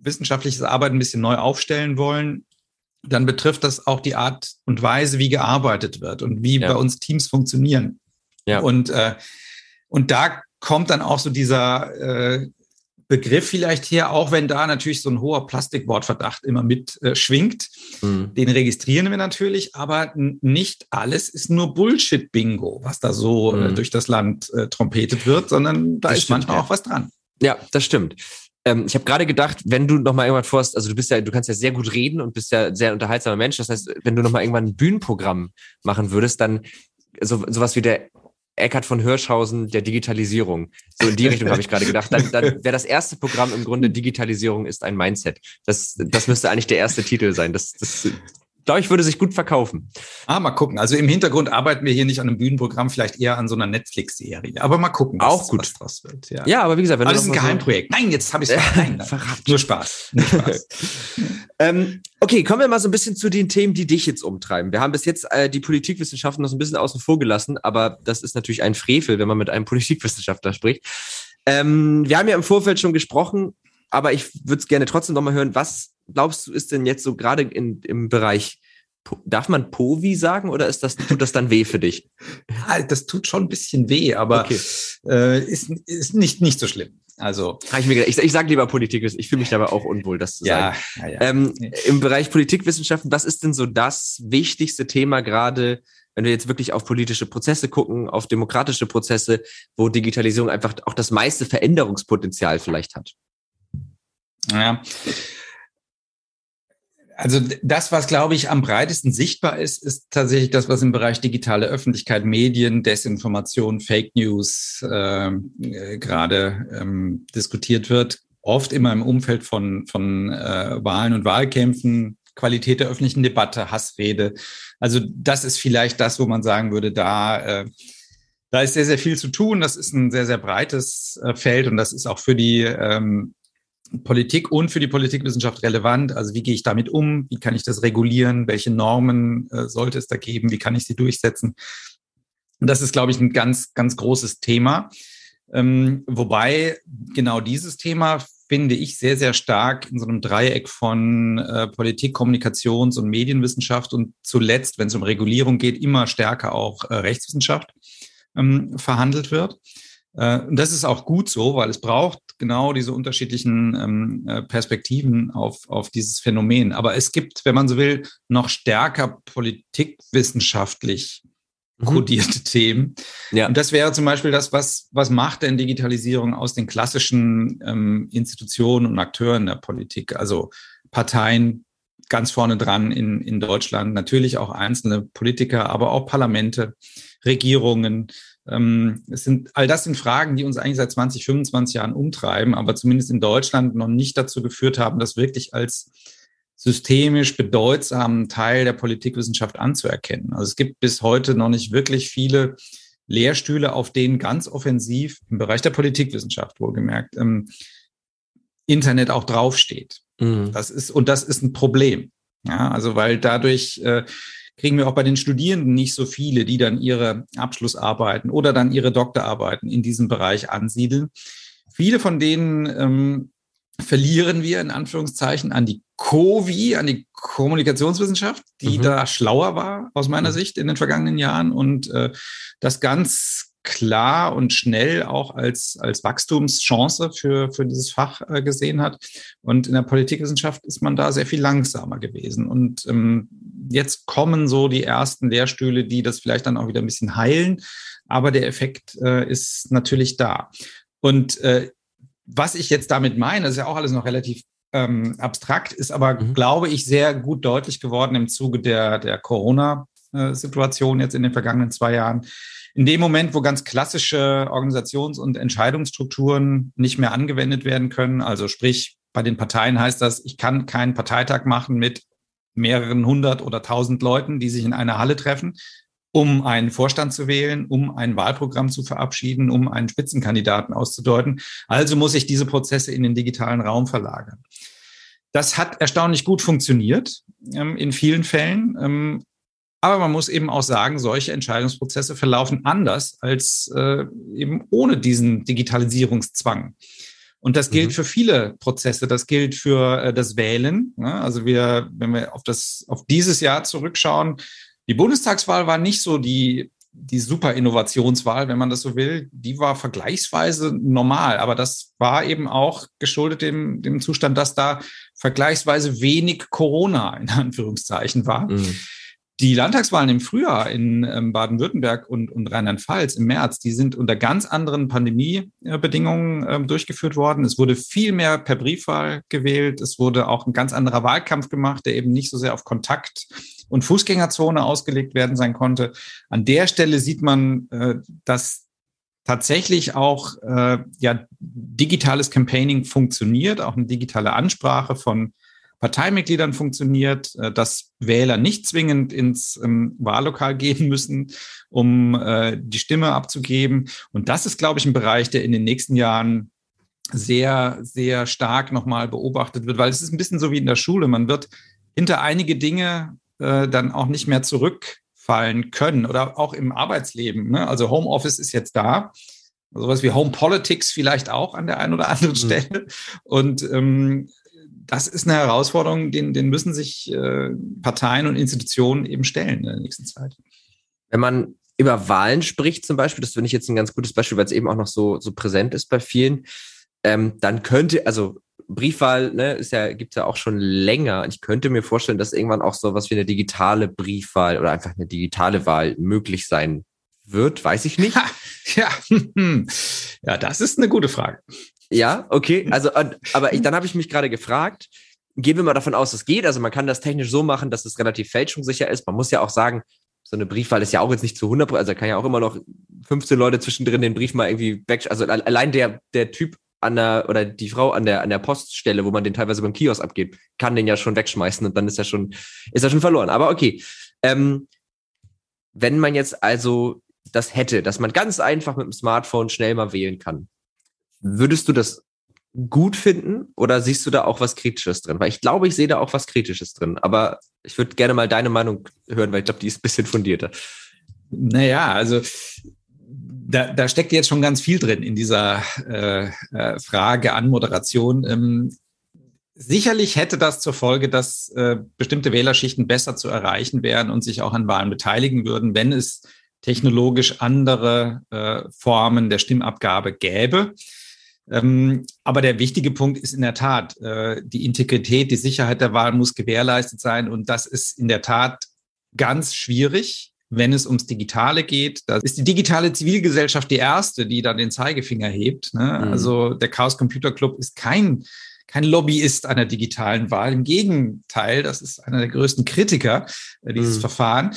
wissenschaftliches Arbeiten ein bisschen neu aufstellen wollen, dann betrifft das auch die Art und Weise, wie gearbeitet wird und wie ja. bei uns Teams funktionieren. Ja. Und, äh, und da kommt dann auch so dieser äh, Begriff vielleicht hier, auch wenn da natürlich so ein hoher Plastikwortverdacht immer mit äh, schwingt. Mhm. Den registrieren wir natürlich, aber nicht alles ist nur Bullshit-Bingo, was da so äh, mhm. äh, durch das Land äh, trompetet wird, sondern da das ist stimmt, manchmal ja. auch was dran. Ja, das stimmt. Ähm, ich habe gerade gedacht, wenn du noch mal irgendwann vorst, also du bist ja, du kannst ja sehr gut reden und bist ja ein sehr unterhaltsamer Mensch. Das heißt, wenn du noch mal irgendwann ein Bühnenprogramm machen würdest, dann so sowas wie der Eckhard von Hirschhausen der Digitalisierung. So in die Richtung habe ich gerade gedacht. Dann, dann wäre das erste Programm im Grunde Digitalisierung ist ein Mindset. Das, das müsste eigentlich der erste Titel sein. Das, das glaube ich, würde sich gut verkaufen. Ah, mal gucken. Also im Hintergrund arbeiten wir hier nicht an einem Bühnenprogramm, vielleicht eher an so einer Netflix-Serie. Aber mal gucken, was, Auch gut. was draus wird. Ja. ja, aber wie gesagt, wenn aber das ist ein Geheimprojekt. So Nein, jetzt habe ich es verraten. Nur Spaß. Nur Spaß. ähm, okay, kommen wir mal so ein bisschen zu den Themen, die dich jetzt umtreiben. Wir haben bis jetzt äh, die Politikwissenschaften noch so ein bisschen außen vor gelassen, aber das ist natürlich ein Frevel, wenn man mit einem Politikwissenschaftler spricht. Ähm, wir haben ja im Vorfeld schon gesprochen, aber ich würde es gerne trotzdem nochmal hören. Was glaubst du, ist denn jetzt so gerade im Bereich, darf man Povi sagen oder ist das, tut das dann weh für dich? das tut schon ein bisschen weh, aber okay. äh, ist, ist nicht, nicht so schlimm. Also ich mir gedacht, ich, ich sage lieber Politik, ich fühle mich dabei auch unwohl, das zu ja, sagen. Ja, ja. Ähm, Im Bereich Politikwissenschaften, was ist denn so das wichtigste Thema gerade, wenn wir jetzt wirklich auf politische Prozesse gucken, auf demokratische Prozesse, wo Digitalisierung einfach auch das meiste Veränderungspotenzial vielleicht hat? Ja, also das, was, glaube ich, am breitesten sichtbar ist, ist tatsächlich das, was im Bereich digitale Öffentlichkeit, Medien, Desinformation, Fake News ähm, äh, gerade ähm, diskutiert wird. Oft immer im Umfeld von, von äh, Wahlen und Wahlkämpfen, Qualität der öffentlichen Debatte, Hassrede. Also das ist vielleicht das, wo man sagen würde, da, äh, da ist sehr, sehr viel zu tun. Das ist ein sehr, sehr breites äh, Feld und das ist auch für die ähm, Politik und für die Politikwissenschaft relevant. Also wie gehe ich damit um? Wie kann ich das regulieren? Welche Normen äh, sollte es da geben? Wie kann ich sie durchsetzen? Und das ist, glaube ich, ein ganz, ganz großes Thema. Ähm, wobei genau dieses Thema finde ich sehr, sehr stark in so einem Dreieck von äh, Politik, Kommunikations- und Medienwissenschaft und zuletzt, wenn es um Regulierung geht, immer stärker auch äh, Rechtswissenschaft ähm, verhandelt wird. Äh, und das ist auch gut so, weil es braucht genau diese unterschiedlichen ähm, äh, Perspektiven auf, auf dieses Phänomen. Aber es gibt, wenn man so will, noch stärker politikwissenschaftlich mhm. kodierte mhm. Themen. Ja. Und das wäre zum Beispiel das, was, was macht denn Digitalisierung aus den klassischen ähm, Institutionen und Akteuren der Politik? Also Parteien ganz vorne dran in, in Deutschland, natürlich auch einzelne Politiker, aber auch Parlamente, Regierungen, ähm, es sind, all das sind Fragen, die uns eigentlich seit 20, 25 Jahren umtreiben, aber zumindest in Deutschland noch nicht dazu geführt haben, das wirklich als systemisch bedeutsamen Teil der Politikwissenschaft anzuerkennen. Also es gibt bis heute noch nicht wirklich viele Lehrstühle, auf denen ganz offensiv im Bereich der Politikwissenschaft wohlgemerkt ähm, Internet auch draufsteht. Mhm. Das ist und das ist ein Problem. Ja, also weil dadurch äh, kriegen wir auch bei den Studierenden nicht so viele, die dann ihre Abschlussarbeiten oder dann ihre Doktorarbeiten in diesem Bereich ansiedeln. Viele von denen ähm, verlieren wir in Anführungszeichen an die COVI, an die Kommunikationswissenschaft, die mhm. da schlauer war aus meiner mhm. Sicht in den vergangenen Jahren und äh, das ganz klar und schnell auch als, als Wachstumschance für, für dieses Fach äh, gesehen hat. Und in der Politikwissenschaft ist man da sehr viel langsamer gewesen. Und ähm, jetzt kommen so die ersten Lehrstühle, die das vielleicht dann auch wieder ein bisschen heilen. Aber der Effekt äh, ist natürlich da. Und äh, was ich jetzt damit meine, ist ja auch alles noch relativ ähm, abstrakt, ist aber, mhm. glaube ich, sehr gut deutlich geworden im Zuge der, der Corona-Situation jetzt in den vergangenen zwei Jahren. In dem Moment, wo ganz klassische Organisations- und Entscheidungsstrukturen nicht mehr angewendet werden können, also sprich, bei den Parteien heißt das, ich kann keinen Parteitag machen mit mehreren hundert oder tausend Leuten, die sich in einer Halle treffen, um einen Vorstand zu wählen, um ein Wahlprogramm zu verabschieden, um einen Spitzenkandidaten auszudeuten. Also muss ich diese Prozesse in den digitalen Raum verlagern. Das hat erstaunlich gut funktioniert ähm, in vielen Fällen. Ähm, aber man muss eben auch sagen, solche Entscheidungsprozesse verlaufen anders als äh, eben ohne diesen Digitalisierungszwang. Und das gilt mhm. für viele Prozesse. Das gilt für äh, das Wählen. Ne? Also wir, wenn wir auf das, auf dieses Jahr zurückschauen, die Bundestagswahl war nicht so die, die super Innovationswahl, wenn man das so will. Die war vergleichsweise normal. Aber das war eben auch geschuldet dem, dem Zustand, dass da vergleichsweise wenig Corona in Anführungszeichen war. Mhm. Die Landtagswahlen im Frühjahr in ähm, Baden-Württemberg und, und Rheinland-Pfalz im März, die sind unter ganz anderen Pandemiebedingungen ähm, durchgeführt worden. Es wurde viel mehr per Briefwahl gewählt. Es wurde auch ein ganz anderer Wahlkampf gemacht, der eben nicht so sehr auf Kontakt und Fußgängerzone ausgelegt werden sein konnte. An der Stelle sieht man, äh, dass tatsächlich auch äh, ja digitales Campaigning funktioniert, auch eine digitale Ansprache von Parteimitgliedern funktioniert, äh, dass Wähler nicht zwingend ins ähm, Wahllokal gehen müssen, um äh, die Stimme abzugeben. Und das ist, glaube ich, ein Bereich, der in den nächsten Jahren sehr, sehr stark nochmal beobachtet wird, weil es ist ein bisschen so wie in der Schule. Man wird hinter einige Dinge äh, dann auch nicht mehr zurückfallen können oder auch im Arbeitsleben. Ne? Also Homeoffice ist jetzt da. Sowas wie Home Politics vielleicht auch an der einen oder anderen mhm. Stelle. Und ähm, das ist eine Herausforderung, den, den müssen sich äh, Parteien und Institutionen eben stellen in der nächsten Zeit. Wenn man über Wahlen spricht zum Beispiel, das finde ich jetzt ein ganz gutes Beispiel, weil es eben auch noch so, so präsent ist bei vielen, ähm, dann könnte, also Briefwahl ne, ist ja, gibt's ja auch schon länger. Ich könnte mir vorstellen, dass irgendwann auch so was wie eine digitale Briefwahl oder einfach eine digitale Wahl möglich sein wird, weiß ich nicht. Ha, ja, ja, das ist eine gute Frage. Ja, okay. Also, aber ich, dann habe ich mich gerade gefragt, gehen wir mal davon aus, es geht. Also man kann das technisch so machen, dass es relativ fälschungssicher ist. Man muss ja auch sagen, so eine Briefwahl ist ja auch jetzt nicht zu 100, also kann ja auch immer noch 15 Leute zwischendrin den Brief mal irgendwie weg, also allein der, der Typ an der, oder die Frau an der, an der Poststelle, wo man den teilweise beim Kiosk abgeht, kann den ja schon wegschmeißen und dann ist er schon, ist er schon verloren. Aber okay. Ähm, wenn man jetzt also das hätte, dass man ganz einfach mit dem Smartphone schnell mal wählen kann, Würdest du das gut finden oder siehst du da auch was Kritisches drin? Weil ich glaube, ich sehe da auch was Kritisches drin. Aber ich würde gerne mal deine Meinung hören, weil ich glaube, die ist ein bisschen fundierter. Naja, also da, da steckt jetzt schon ganz viel drin in dieser äh, äh, Frage an Moderation. Ähm, sicherlich hätte das zur Folge, dass äh, bestimmte Wählerschichten besser zu erreichen wären und sich auch an Wahlen beteiligen würden, wenn es technologisch andere äh, Formen der Stimmabgabe gäbe. Ähm, aber der wichtige Punkt ist in der Tat, äh, die Integrität, die Sicherheit der Wahl muss gewährleistet sein. Und das ist in der Tat ganz schwierig, wenn es ums Digitale geht. Da ist die digitale Zivilgesellschaft die erste, die da den Zeigefinger hebt. Ne? Mhm. Also der Chaos Computer Club ist kein kein Lobbyist einer digitalen Wahl. Im Gegenteil, das ist einer der größten Kritiker äh, dieses mhm. Verfahren,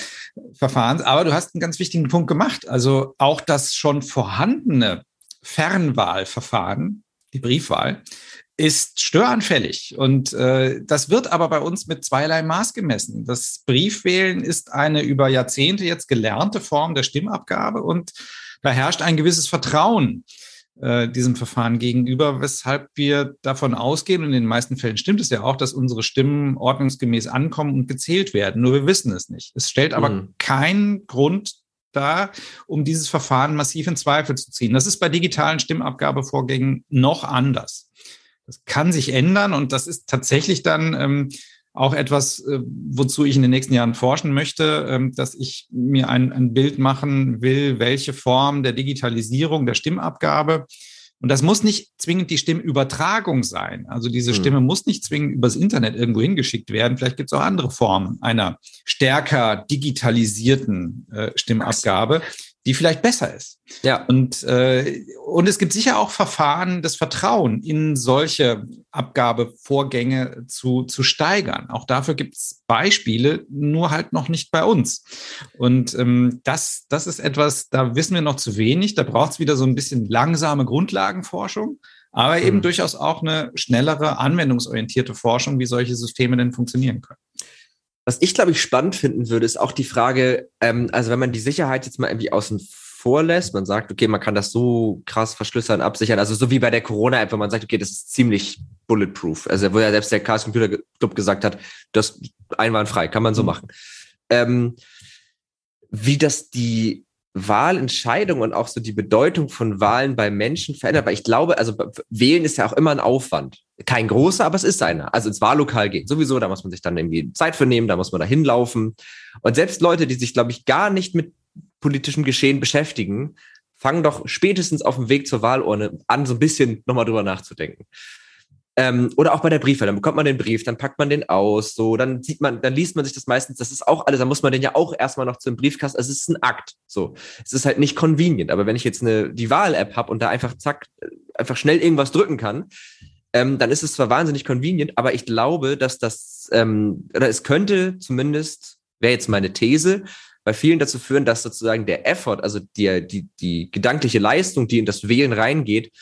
Verfahrens. Aber du hast einen ganz wichtigen Punkt gemacht. Also auch das schon vorhandene Fernwahlverfahren, die Briefwahl, ist störanfällig. Und äh, das wird aber bei uns mit zweierlei Maß gemessen. Das Briefwählen ist eine über Jahrzehnte jetzt gelernte Form der Stimmabgabe und da herrscht ein gewisses Vertrauen äh, diesem Verfahren gegenüber, weshalb wir davon ausgehen, und in den meisten Fällen stimmt es ja auch, dass unsere Stimmen ordnungsgemäß ankommen und gezählt werden. Nur wir wissen es nicht. Es stellt aber mhm. keinen Grund da, um dieses Verfahren massiv in Zweifel zu ziehen. Das ist bei digitalen Stimmabgabevorgängen noch anders. Das kann sich ändern und das ist tatsächlich dann ähm, auch etwas, äh, wozu ich in den nächsten Jahren forschen möchte, ähm, dass ich mir ein, ein Bild machen will, welche Form der Digitalisierung der Stimmabgabe und das muss nicht zwingend die Stimmübertragung sein. Also diese hm. Stimme muss nicht zwingend übers Internet irgendwo hingeschickt werden. Vielleicht gibt es auch andere Formen einer stärker digitalisierten äh, Stimmabgabe, die vielleicht besser ist. Ja. Und, äh, und es gibt sicher auch Verfahren, das Vertrauen in solche Abgabevorgänge zu, zu steigern. Auch dafür gibt es Beispiele, nur halt noch nicht bei uns. Und ähm, das, das ist etwas, da wissen wir noch zu wenig. Da braucht es wieder so ein bisschen langsame Grundlagenforschung, aber eben mhm. durchaus auch eine schnellere, anwendungsorientierte Forschung, wie solche Systeme denn funktionieren können. Was ich, glaube ich, spannend finden würde, ist auch die Frage, ähm, also wenn man die Sicherheit jetzt mal irgendwie außen vor lässt, man sagt, okay, man kann das so krass verschlüsseln, absichern, also so wie bei der Corona-App, wenn man sagt, okay, das ist ziemlich bulletproof. Also wo ja selbst der Chaos Computer Club gesagt hat, das einwandfrei, kann man so mhm. machen. Ähm, wie das die Wahlentscheidung und auch so die Bedeutung von Wahlen bei Menschen verändert, weil ich glaube, also wählen ist ja auch immer ein Aufwand. Kein großer, aber es ist einer. Also ins Wahllokal gehen sowieso, da muss man sich dann irgendwie Zeit für nehmen, da muss man da hinlaufen. Und selbst Leute, die sich, glaube ich, gar nicht mit politischem Geschehen beschäftigen, fangen doch spätestens auf dem Weg zur Wahlurne an, so ein bisschen nochmal drüber nachzudenken. Ähm, oder auch bei der Briefwahl, dann bekommt man den Brief, dann packt man den aus, so, dann sieht man, dann liest man sich das meistens, das ist auch alles, dann muss man den ja auch erstmal noch zum Briefkasten, also es ist ein Akt, so. Es ist halt nicht convenient, aber wenn ich jetzt eine, die Wahl-App habe und da einfach zack, einfach schnell irgendwas drücken kann, ähm, dann ist es zwar wahnsinnig convenient, aber ich glaube, dass das, ähm, oder es könnte zumindest, wäre jetzt meine These, bei vielen dazu führen, dass sozusagen der Effort, also die, die, die gedankliche Leistung, die in das Wählen reingeht,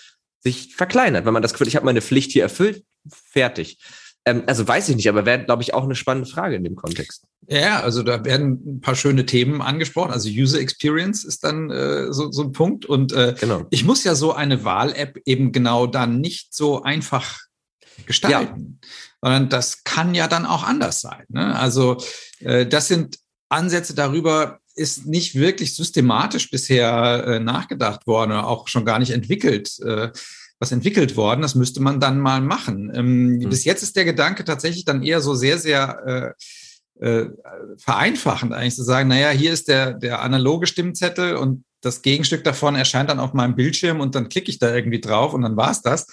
sich verkleinert, wenn man das Gefühl, ich habe meine Pflicht hier erfüllt, fertig. Ähm, also weiß ich nicht, aber wäre, glaube ich, auch eine spannende Frage in dem Kontext. Ja, also da werden ein paar schöne Themen angesprochen. Also User Experience ist dann äh, so, so ein Punkt. Und äh, genau. ich muss ja so eine Wahl-App eben genau dann nicht so einfach gestalten, ja. sondern das kann ja dann auch anders sein. Ne? Also äh, das sind Ansätze darüber, ist nicht wirklich systematisch bisher äh, nachgedacht worden oder auch schon gar nicht entwickelt, äh, was entwickelt worden. Das müsste man dann mal machen. Ähm, mhm. Bis jetzt ist der Gedanke tatsächlich dann eher so sehr, sehr äh, äh, vereinfachend eigentlich zu sagen, naja, hier ist der, der analoge Stimmzettel und das Gegenstück davon erscheint dann auf meinem Bildschirm und dann klicke ich da irgendwie drauf und dann war's das.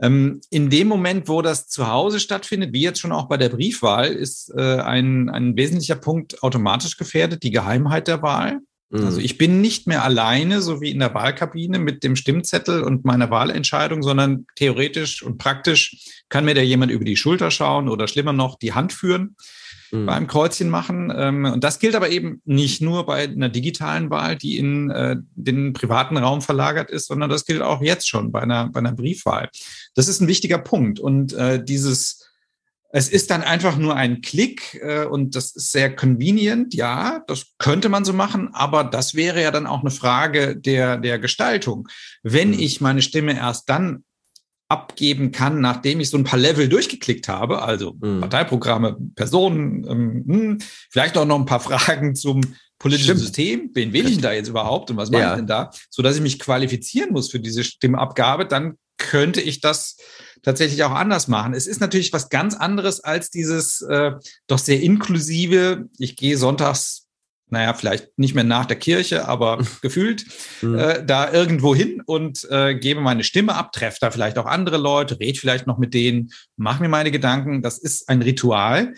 Ähm, in dem Moment, wo das zu Hause stattfindet, wie jetzt schon auch bei der Briefwahl, ist äh, ein, ein wesentlicher Punkt automatisch gefährdet, die Geheimheit der Wahl. Mhm. Also ich bin nicht mehr alleine, so wie in der Wahlkabine mit dem Stimmzettel und meiner Wahlentscheidung, sondern theoretisch und praktisch kann mir da jemand über die Schulter schauen oder schlimmer noch die Hand führen mhm. beim Kreuzchen machen. Ähm, und das gilt aber eben nicht nur bei einer digitalen Wahl, die in äh, den privaten Raum verlagert ist, sondern das gilt auch jetzt schon bei einer, bei einer Briefwahl. Das ist ein wichtiger Punkt. Und äh, dieses es ist dann einfach nur ein Klick äh, und das ist sehr convenient. Ja, das könnte man so machen, aber das wäre ja dann auch eine Frage der, der Gestaltung. Wenn mhm. ich meine Stimme erst dann abgeben kann, nachdem ich so ein paar Level durchgeklickt habe, also mhm. Parteiprogramme, Personen, ähm, hm, vielleicht auch noch ein paar Fragen zum politischen Stimmt. System, wen wähle ich denn da jetzt überhaupt und was mache ja. ich denn da, so dass ich mich qualifizieren muss für diese Stimmabgabe, dann könnte ich das tatsächlich auch anders machen. Es ist natürlich was ganz anderes als dieses äh, doch sehr inklusive, ich gehe sonntags naja, vielleicht nicht mehr nach der Kirche, aber gefühlt, mhm. äh, da irgendwo hin und äh, gebe meine Stimme ab, treffe da vielleicht auch andere Leute, red vielleicht noch mit denen, mache mir meine Gedanken. Das ist ein Ritual.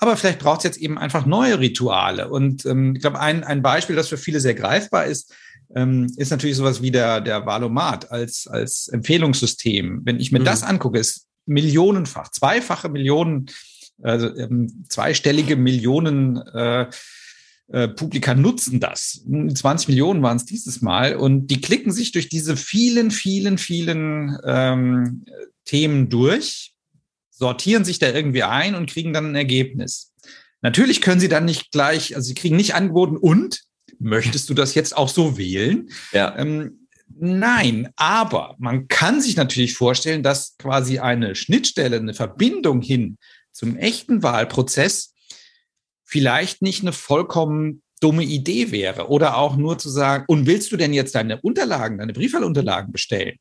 Aber vielleicht braucht es jetzt eben einfach neue Rituale. Und ähm, ich glaube, ein, ein Beispiel, das für viele sehr greifbar ist, ähm, ist natürlich sowas wie der, der Valomat als, als Empfehlungssystem. Wenn ich mir mhm. das angucke, ist millionenfach, zweifache Millionen, also ähm, zweistellige Millionen äh, äh, Publika nutzen das. 20 Millionen waren es dieses Mal und die klicken sich durch diese vielen, vielen, vielen ähm, Themen durch, sortieren sich da irgendwie ein und kriegen dann ein Ergebnis. Natürlich können sie dann nicht gleich, also sie kriegen nicht angeboten und möchtest du das jetzt auch so wählen? Ja. Ähm, nein, aber man kann sich natürlich vorstellen, dass quasi eine Schnittstelle, eine Verbindung hin zum echten Wahlprozess vielleicht nicht eine vollkommen dumme Idee wäre. Oder auch nur zu sagen, und willst du denn jetzt deine Unterlagen, deine Briefwahlunterlagen bestellen?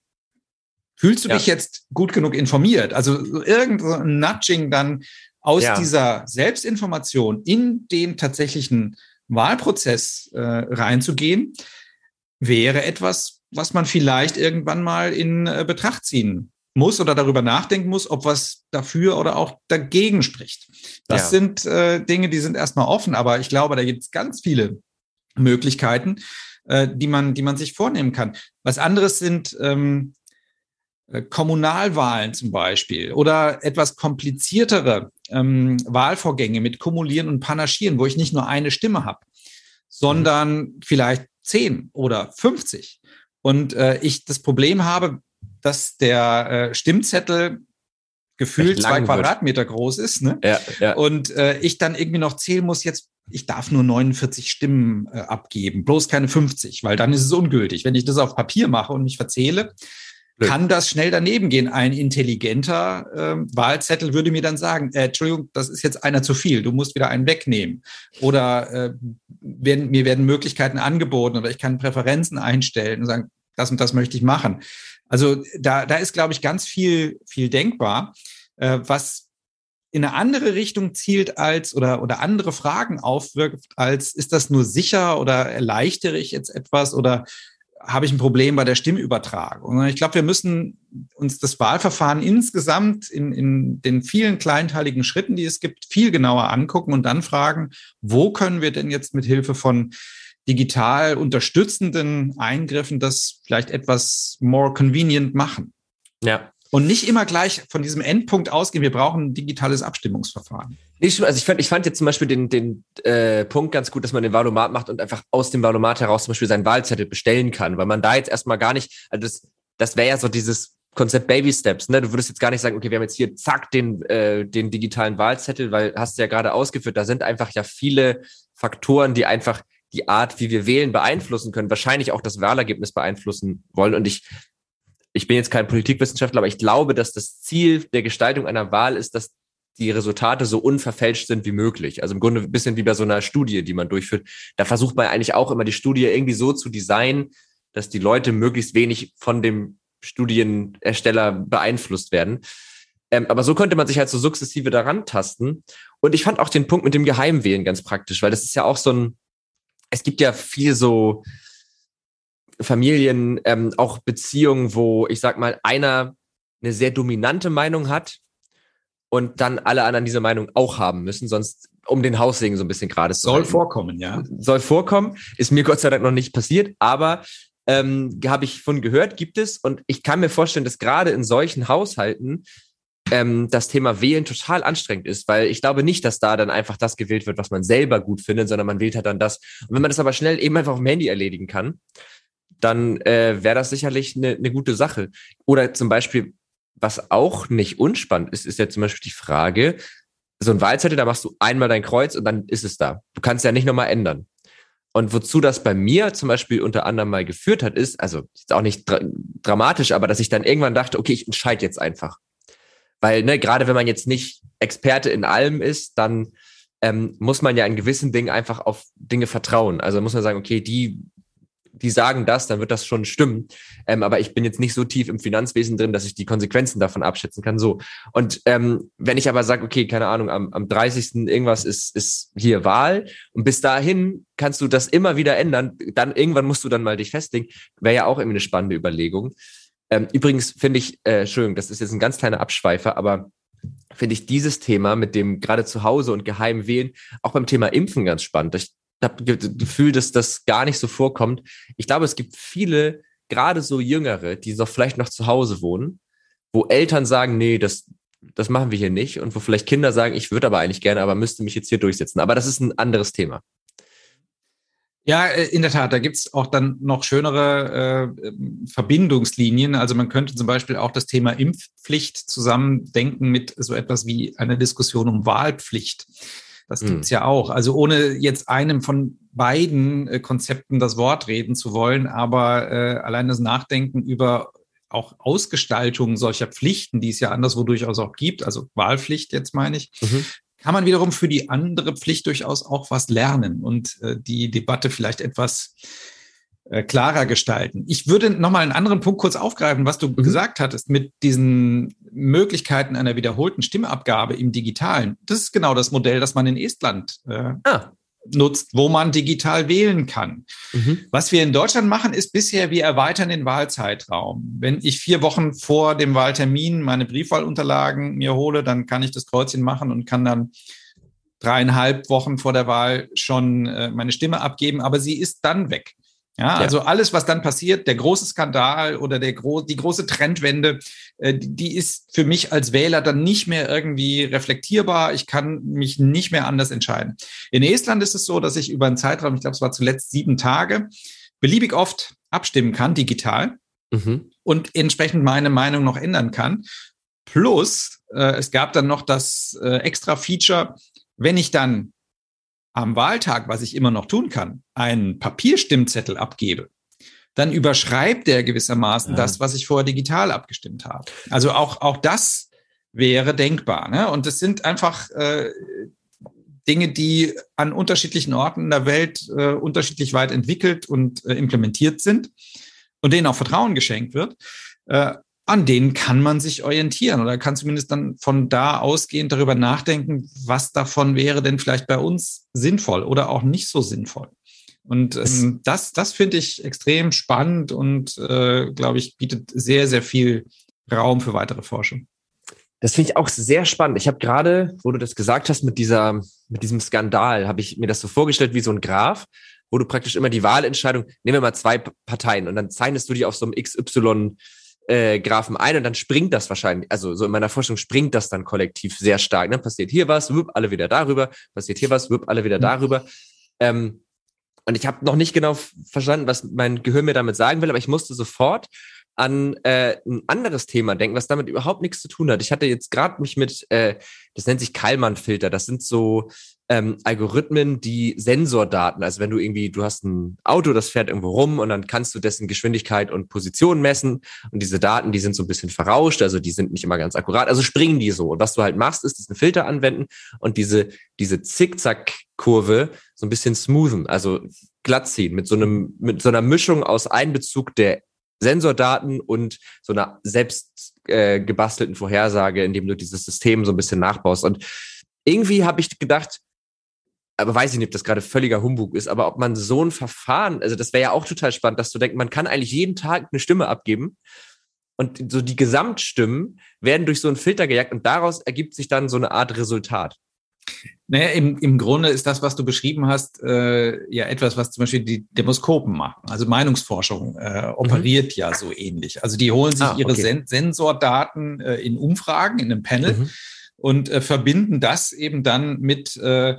Fühlst du ja. dich jetzt gut genug informiert? Also irgendein Nudging dann aus ja. dieser Selbstinformation in den tatsächlichen Wahlprozess äh, reinzugehen, wäre etwas, was man vielleicht irgendwann mal in äh, Betracht ziehen muss oder darüber nachdenken muss, ob was dafür oder auch dagegen spricht. Das ja. sind äh, Dinge, die sind erstmal offen, aber ich glaube, da gibt es ganz viele Möglichkeiten. äh, die, man, die man sich vornehmen kann. Was anderes sind ähm, äh, Kommunalwahlen zum Beispiel oder etwas kompliziertere ähm, Wahlvorgänge mit Kumulieren und Panaschieren, wo ich nicht nur eine Stimme habe, sondern mhm. vielleicht zehn oder 50. Und äh, ich das Problem habe, dass der äh, Stimmzettel gefühlt zwei Quadratmeter wird. groß ist. Ne? Ja, ja. Und äh, ich dann irgendwie noch zählen muss, jetzt, ich darf nur 49 Stimmen äh, abgeben, bloß keine 50, weil dann ist es ungültig. Wenn ich das auf Papier mache und mich verzähle, Blöd. kann das schnell daneben gehen. Ein intelligenter äh, Wahlzettel würde mir dann sagen, äh, Entschuldigung, das ist jetzt einer zu viel, du musst wieder einen wegnehmen. Oder äh, werden, mir werden Möglichkeiten angeboten oder ich kann Präferenzen einstellen und sagen, das und das möchte ich machen. Also da, da ist, glaube ich, ganz viel, viel denkbar, äh, was in eine andere Richtung zielt als oder, oder andere Fragen aufwirft, als ist das nur sicher oder erleichtere ich jetzt etwas oder habe ich ein Problem bei der Stimmübertragung. Ich glaube, wir müssen uns das Wahlverfahren insgesamt in, in den vielen kleinteiligen Schritten, die es gibt, viel genauer angucken und dann fragen, wo können wir denn jetzt mit Hilfe von digital unterstützenden Eingriffen das vielleicht etwas more convenient machen. Ja. Und nicht immer gleich von diesem Endpunkt ausgehen, wir brauchen ein digitales Abstimmungsverfahren. Also ich fand, ich fand jetzt zum Beispiel den, den äh, Punkt ganz gut, dass man den Valomat macht und einfach aus dem Valomat heraus zum Beispiel seinen Wahlzettel bestellen kann, weil man da jetzt erstmal gar nicht, also das, das wäre ja so dieses Konzept Baby Steps, ne? Du würdest jetzt gar nicht sagen, okay, wir haben jetzt hier zack den, äh, den digitalen Wahlzettel, weil hast du ja gerade ausgeführt, da sind einfach ja viele Faktoren, die einfach die Art, wie wir wählen, beeinflussen können, wahrscheinlich auch das Wahlergebnis beeinflussen wollen. Und ich, ich bin jetzt kein Politikwissenschaftler, aber ich glaube, dass das Ziel der Gestaltung einer Wahl ist, dass die Resultate so unverfälscht sind wie möglich. Also im Grunde ein bisschen wie bei so einer Studie, die man durchführt. Da versucht man eigentlich auch immer die Studie irgendwie so zu designen, dass die Leute möglichst wenig von dem Studienersteller beeinflusst werden. Ähm, aber so könnte man sich halt so sukzessive daran tasten. Und ich fand auch den Punkt mit dem Geheimwählen ganz praktisch, weil das ist ja auch so ein, es gibt ja viel so Familien, ähm, auch Beziehungen, wo ich sag mal, einer eine sehr dominante Meinung hat und dann alle anderen diese Meinung auch haben müssen, sonst um den Haussegen so ein bisschen gerade zu Soll halten. vorkommen, ja. Soll vorkommen, ist mir Gott sei Dank noch nicht passiert, aber ähm, habe ich von gehört, gibt es und ich kann mir vorstellen, dass gerade in solchen Haushalten ähm, das Thema Wählen total anstrengend ist, weil ich glaube nicht, dass da dann einfach das gewählt wird, was man selber gut findet, sondern man wählt halt dann das. Und wenn man das aber schnell eben einfach auf dem Handy erledigen kann, dann äh, wäre das sicherlich eine ne gute Sache. Oder zum Beispiel, was auch nicht unspannend ist, ist ja zum Beispiel die Frage, so ein Wahlzettel, da machst du einmal dein Kreuz und dann ist es da. Du kannst ja nicht nochmal ändern. Und wozu das bei mir zum Beispiel unter anderem mal geführt hat, ist, also ist auch nicht dra dramatisch, aber dass ich dann irgendwann dachte, okay, ich entscheide jetzt einfach. Weil, ne, gerade wenn man jetzt nicht Experte in allem ist, dann ähm, muss man ja in gewissen Dingen einfach auf Dinge vertrauen. Also muss man sagen, okay, die, die sagen das, dann wird das schon stimmen. Ähm, aber ich bin jetzt nicht so tief im Finanzwesen drin, dass ich die Konsequenzen davon abschätzen kann. So. Und ähm, wenn ich aber sage, okay, keine Ahnung, am, am 30. irgendwas ist, ist hier Wahl und bis dahin kannst du das immer wieder ändern, dann irgendwann musst du dann mal dich festlegen, wäre ja auch irgendwie eine spannende Überlegung. Ähm, übrigens finde ich, äh, Entschuldigung, das ist jetzt ein ganz kleiner Abschweifer, aber finde ich dieses Thema mit dem gerade zu Hause und geheim wählen auch beim Thema Impfen ganz spannend. Ich habe das Gefühl, dass das gar nicht so vorkommt. Ich glaube, es gibt viele, gerade so Jüngere, die doch vielleicht noch zu Hause wohnen, wo Eltern sagen, nee, das, das machen wir hier nicht und wo vielleicht Kinder sagen, ich würde aber eigentlich gerne, aber müsste mich jetzt hier durchsetzen. Aber das ist ein anderes Thema. Ja, äh, in der Tat, da gibt's auch dann noch schönere äh, Verbindungslinien. Also man könnte zum Beispiel auch das Thema Impfpflicht zusammendenken mit so etwas wie einer Diskussion um Wahlpflicht. Das hm. gibt's ja auch. Also ohne jetzt einem von beiden äh, Konzepten das Wort reden zu wollen, aber äh, allein das Nachdenken über auch Ausgestaltung solcher Pflichten, die es ja anderswo durchaus auch gibt, also Wahlpflicht jetzt meine ich, mhm kann man wiederum für die andere Pflicht durchaus auch was lernen und äh, die Debatte vielleicht etwas äh, klarer gestalten. Ich würde nochmal einen anderen Punkt kurz aufgreifen, was du mhm. gesagt hattest mit diesen Möglichkeiten einer wiederholten Stimmabgabe im Digitalen. Das ist genau das Modell, das man in Estland äh, ah nutzt, wo man digital wählen kann. Mhm. Was wir in Deutschland machen, ist bisher, wir erweitern den Wahlzeitraum. Wenn ich vier Wochen vor dem Wahltermin meine Briefwahlunterlagen mir hole, dann kann ich das Kreuzchen machen und kann dann dreieinhalb Wochen vor der Wahl schon äh, meine Stimme abgeben, aber sie ist dann weg. Ja, also alles, was dann passiert, der große Skandal oder der gro die große Trendwende, äh, die ist für mich als Wähler dann nicht mehr irgendwie reflektierbar. Ich kann mich nicht mehr anders entscheiden. In Estland ist es so, dass ich über einen Zeitraum, ich glaube, es war zuletzt sieben Tage, beliebig oft abstimmen kann, digital, mhm. und entsprechend meine Meinung noch ändern kann. Plus, äh, es gab dann noch das äh, extra Feature, wenn ich dann am Wahltag, was ich immer noch tun kann, einen Papierstimmzettel abgebe, dann überschreibt der gewissermaßen ja. das, was ich vorher digital abgestimmt habe. Also auch, auch das wäre denkbar. Ne? Und es sind einfach äh, Dinge, die an unterschiedlichen Orten in der Welt äh, unterschiedlich weit entwickelt und äh, implementiert sind und denen auch Vertrauen geschenkt wird. Äh, an denen kann man sich orientieren oder kann zumindest dann von da ausgehend darüber nachdenken, was davon wäre denn vielleicht bei uns sinnvoll oder auch nicht so sinnvoll. Und ähm, das, das finde ich extrem spannend und, äh, glaube ich, bietet sehr, sehr viel Raum für weitere Forschung. Das finde ich auch sehr spannend. Ich habe gerade, wo du das gesagt hast, mit dieser, mit diesem Skandal, habe ich mir das so vorgestellt wie so ein Graph, wo du praktisch immer die Wahlentscheidung, nehmen wir mal zwei Parteien und dann zeichnest du die auf so einem XY äh, Graphen ein und dann springt das wahrscheinlich, also so in meiner Forschung springt das dann kollektiv sehr stark. Ne? Passiert hier was, wupp, alle wieder darüber, passiert hier was, wupp, alle wieder mhm. darüber. Ähm, und ich habe noch nicht genau verstanden, was mein Gehirn mir damit sagen will, aber ich musste sofort an äh, ein anderes Thema denken, was damit überhaupt nichts zu tun hat. Ich hatte jetzt gerade mich mit, äh, das nennt sich Kallmann-Filter. Das sind so ähm, Algorithmen, die Sensordaten, also wenn du irgendwie, du hast ein Auto, das fährt irgendwo rum und dann kannst du dessen Geschwindigkeit und Position messen und diese Daten, die sind so ein bisschen verrauscht, also die sind nicht immer ganz akkurat, also springen die so. Und was du halt machst, ist, einen Filter anwenden und diese, diese Zickzack-Kurve so ein bisschen smoothen, also glatt ziehen mit so einem, mit so einer Mischung aus Einbezug der Sensordaten und so einer selbst äh, gebastelten Vorhersage, indem du dieses System so ein bisschen nachbaust. Und irgendwie habe ich gedacht, aber weiß ich nicht, ob das gerade völliger Humbug ist, aber ob man so ein Verfahren, also das wäre ja auch total spannend, dass du denkst, man kann eigentlich jeden Tag eine Stimme abgeben und so die Gesamtstimmen werden durch so einen Filter gejagt und daraus ergibt sich dann so eine Art Resultat. Naja, im, im Grunde ist das, was du beschrieben hast, äh, ja etwas, was zum Beispiel die Demoskopen machen. Also Meinungsforschung äh, operiert mhm. ja so ähnlich. Also die holen sich ah, ihre Sen Sensordaten äh, in Umfragen, in einem Panel mhm. und äh, verbinden das eben dann mit äh,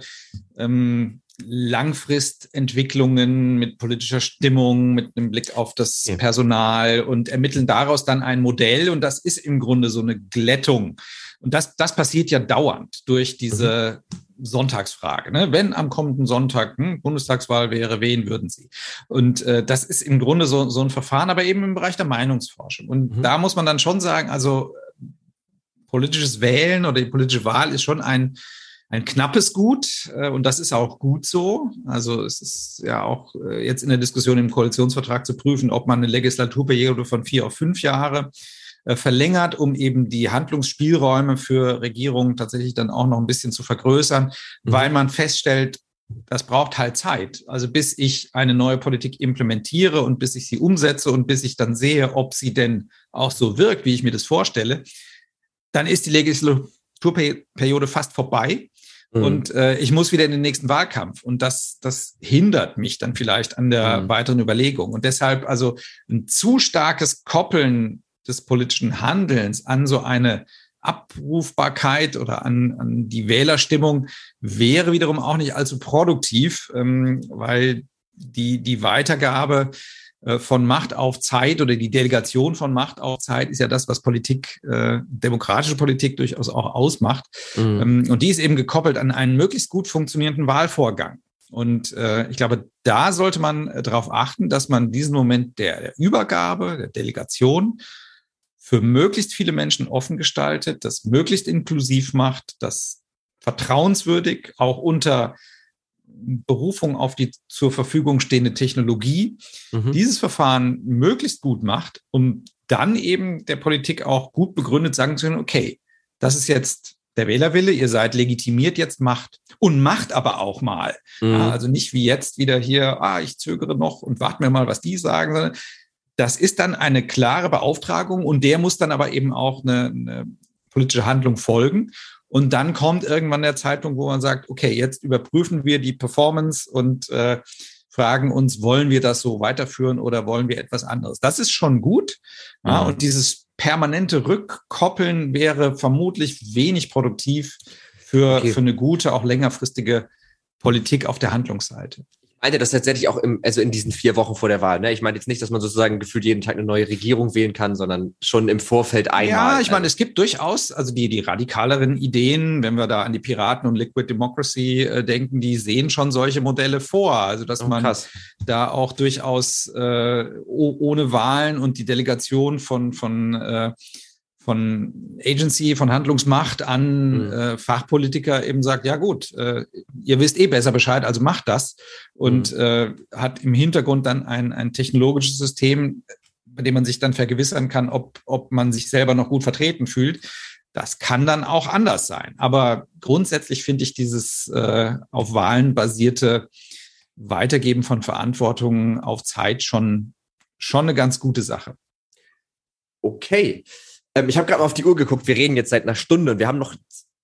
ähm, Langfristentwicklungen, mit politischer Stimmung, mit einem Blick auf das ja. Personal und ermitteln daraus dann ein Modell. Und das ist im Grunde so eine Glättung und das, das passiert ja dauernd durch diese mhm. Sonntagsfrage. Ne? Wenn am kommenden Sonntag hm, Bundestagswahl wäre, wen würden Sie? Und äh, das ist im Grunde so, so ein Verfahren, aber eben im Bereich der Meinungsforschung. Und mhm. da muss man dann schon sagen, also politisches Wählen oder die politische Wahl ist schon ein, ein knappes Gut äh, und das ist auch gut so. Also es ist ja auch äh, jetzt in der Diskussion im Koalitionsvertrag zu prüfen, ob man eine Legislaturperiode von vier auf fünf Jahre äh, verlängert, um eben die Handlungsspielräume für Regierungen tatsächlich dann auch noch ein bisschen zu vergrößern, mhm. weil man feststellt, das braucht halt Zeit. Also bis ich eine neue Politik implementiere und bis ich sie umsetze und bis ich dann sehe, ob sie denn auch so wirkt, wie ich mir das vorstelle, dann ist die Legislaturperiode fast vorbei. Mhm. Und äh, ich muss wieder in den nächsten Wahlkampf. Und das, das hindert mich dann vielleicht an der mhm. weiteren Überlegung. Und deshalb also ein zu starkes Koppeln des politischen Handelns an so eine Abrufbarkeit oder an, an die Wählerstimmung wäre wiederum auch nicht allzu produktiv, ähm, weil die, die Weitergabe von Macht auf Zeit oder die Delegation von Macht auf Zeit ist ja das, was Politik, äh, demokratische Politik durchaus auch ausmacht. Mhm. Ähm, und die ist eben gekoppelt an einen möglichst gut funktionierenden Wahlvorgang. Und äh, ich glaube, da sollte man äh, darauf achten, dass man diesen Moment der, der Übergabe, der Delegation für möglichst viele Menschen offen gestaltet, das möglichst inklusiv macht, das vertrauenswürdig auch unter Berufung auf die zur Verfügung stehende Technologie mhm. dieses Verfahren möglichst gut macht, um dann eben der Politik auch gut begründet sagen zu können, okay, das ist jetzt der Wählerwille, ihr seid legitimiert, jetzt macht. Und macht aber auch mal. Mhm. Ja, also nicht wie jetzt wieder hier, ah, ich zögere noch und warte mir mal, was die sagen, sondern das ist dann eine klare Beauftragung und der muss dann aber eben auch eine, eine politische Handlung folgen. Und dann kommt irgendwann der Zeitpunkt, wo man sagt, okay, jetzt überprüfen wir die Performance und äh, fragen uns, wollen wir das so weiterführen oder wollen wir etwas anderes? Das ist schon gut. Ja, mhm. Und dieses permanente Rückkoppeln wäre vermutlich wenig produktiv für, okay. für eine gute, auch längerfristige Politik auf der Handlungsseite meinte das tatsächlich auch im, also in diesen vier Wochen vor der Wahl. Ne? Ich meine jetzt nicht, dass man sozusagen gefühlt jeden Tag eine neue Regierung wählen kann, sondern schon im Vorfeld einmal. Ja, ich meine, es gibt durchaus, also die, die radikaleren Ideen, wenn wir da an die Piraten und Liquid Democracy äh, denken, die sehen schon solche Modelle vor. Also dass oh, man krass. da auch durchaus äh, ohne Wahlen und die Delegation von, von äh, von Agency, von Handlungsmacht an mhm. äh, Fachpolitiker eben sagt, ja gut, äh, ihr wisst eh besser Bescheid, also macht das. Und mhm. äh, hat im Hintergrund dann ein, ein technologisches System, bei dem man sich dann vergewissern kann, ob, ob man sich selber noch gut vertreten fühlt. Das kann dann auch anders sein. Aber grundsätzlich finde ich dieses äh, auf Wahlen basierte Weitergeben von Verantwortung auf Zeit schon, schon eine ganz gute Sache. Okay. Ähm, ich habe gerade mal auf die Uhr geguckt. Wir reden jetzt seit einer Stunde und wir haben noch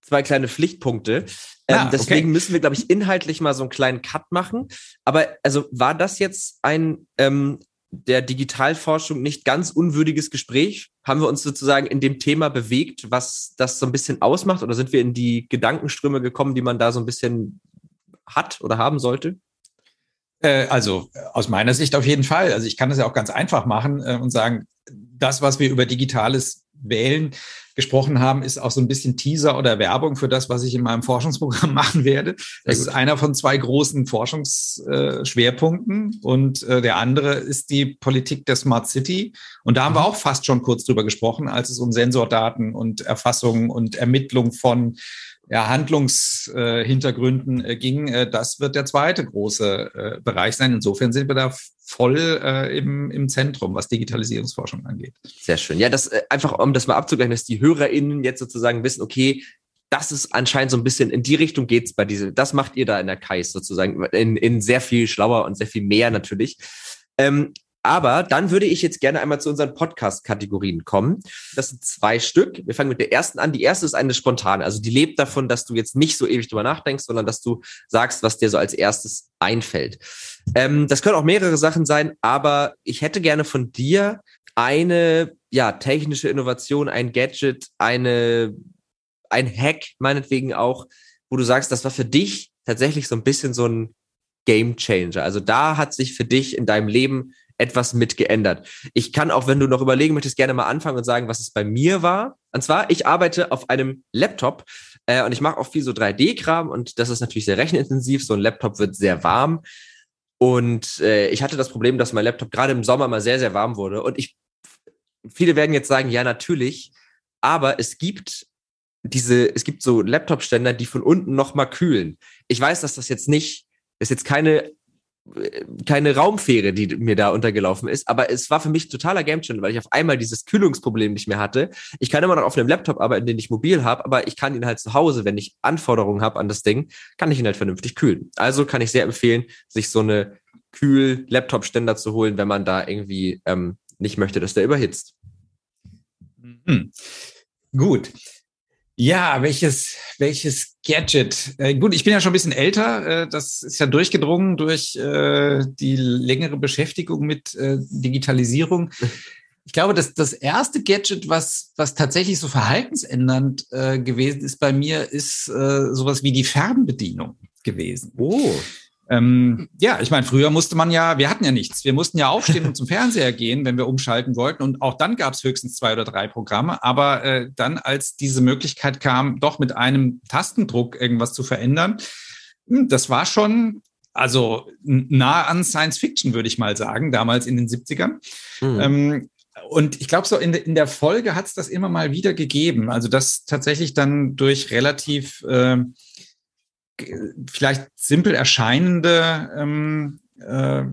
zwei kleine Pflichtpunkte. Ähm, ah, deswegen okay. müssen wir, glaube ich, inhaltlich mal so einen kleinen Cut machen. Aber also war das jetzt ein ähm, der Digitalforschung nicht ganz unwürdiges Gespräch? Haben wir uns sozusagen in dem Thema bewegt, was das so ein bisschen ausmacht? Oder sind wir in die Gedankenströme gekommen, die man da so ein bisschen hat oder haben sollte? Äh, also aus meiner Sicht auf jeden Fall. Also ich kann das ja auch ganz einfach machen äh, und sagen, das, was wir über Digitales Wählen gesprochen haben, ist auch so ein bisschen Teaser oder Werbung für das, was ich in meinem Forschungsprogramm machen werde. Das ist einer von zwei großen Forschungsschwerpunkten und äh, der andere ist die Politik der Smart City. Und da haben wir mhm. auch fast schon kurz drüber gesprochen, als es um Sensordaten und Erfassung und Ermittlung von ja, Handlungshintergründen äh, ging. Äh, das wird der zweite große äh, Bereich sein. Insofern sind wir da voll äh, im, im Zentrum, was Digitalisierungsforschung angeht. Sehr schön. Ja, das äh, einfach, um das mal abzugleichen, dass die HörerInnen jetzt sozusagen wissen, okay, das ist anscheinend so ein bisschen in die Richtung geht's bei diese, das macht ihr da in der KAIS sozusagen, in, in sehr viel schlauer und sehr viel mehr natürlich. Ähm, aber dann würde ich jetzt gerne einmal zu unseren Podcast-Kategorien kommen. Das sind zwei Stück. Wir fangen mit der ersten an. Die erste ist eine spontane. Also die lebt davon, dass du jetzt nicht so ewig drüber nachdenkst, sondern dass du sagst, was dir so als erstes einfällt. Ähm, das können auch mehrere Sachen sein, aber ich hätte gerne von dir eine ja, technische Innovation, ein Gadget, eine, ein Hack meinetwegen auch, wo du sagst, das war für dich tatsächlich so ein bisschen so ein Game Changer. Also da hat sich für dich in deinem Leben etwas mit geändert. Ich kann auch, wenn du noch überlegen möchtest, gerne mal anfangen und sagen, was es bei mir war. Und zwar, ich arbeite auf einem Laptop äh, und ich mache auch viel so 3D-Kram und das ist natürlich sehr rechenintensiv. So ein Laptop wird sehr warm. Und äh, ich hatte das Problem, dass mein Laptop gerade im Sommer mal sehr, sehr warm wurde. Und ich, viele werden jetzt sagen, ja, natürlich, aber es gibt diese, es gibt so Laptop-Ständer, die von unten nochmal kühlen. Ich weiß, dass das jetzt nicht, ist jetzt keine keine Raumfähre, die mir da untergelaufen ist, aber es war für mich totaler Gamechanger, weil ich auf einmal dieses Kühlungsproblem nicht mehr hatte. Ich kann immer noch auf einem Laptop arbeiten, den ich mobil habe, aber ich kann ihn halt zu Hause, wenn ich Anforderungen habe an das Ding, kann ich ihn halt vernünftig kühlen. Also kann ich sehr empfehlen, sich so eine Kühl-Laptop-Ständer zu holen, wenn man da irgendwie ähm, nicht möchte, dass der überhitzt. Mhm. Gut. Ja, welches, welches Gadget? Äh, gut, ich bin ja schon ein bisschen älter. Äh, das ist ja durchgedrungen durch äh, die längere Beschäftigung mit äh, Digitalisierung. Ich glaube, dass das erste Gadget, was, was tatsächlich so verhaltensändernd äh, gewesen ist bei mir, ist äh, sowas wie die Fernbedienung gewesen. Oh. Ähm, ja, ich meine, früher musste man ja, wir hatten ja nichts. Wir mussten ja aufstehen und zum Fernseher gehen, wenn wir umschalten wollten. Und auch dann gab es höchstens zwei oder drei Programme. Aber äh, dann, als diese Möglichkeit kam, doch mit einem Tastendruck irgendwas zu verändern, hm, das war schon, also nah an Science Fiction, würde ich mal sagen, damals in den 70ern. Mhm. Ähm, und ich glaube, so in, in der Folge hat es das immer mal wieder gegeben. Also das tatsächlich dann durch relativ äh, vielleicht simpel erscheinende ähm, äh,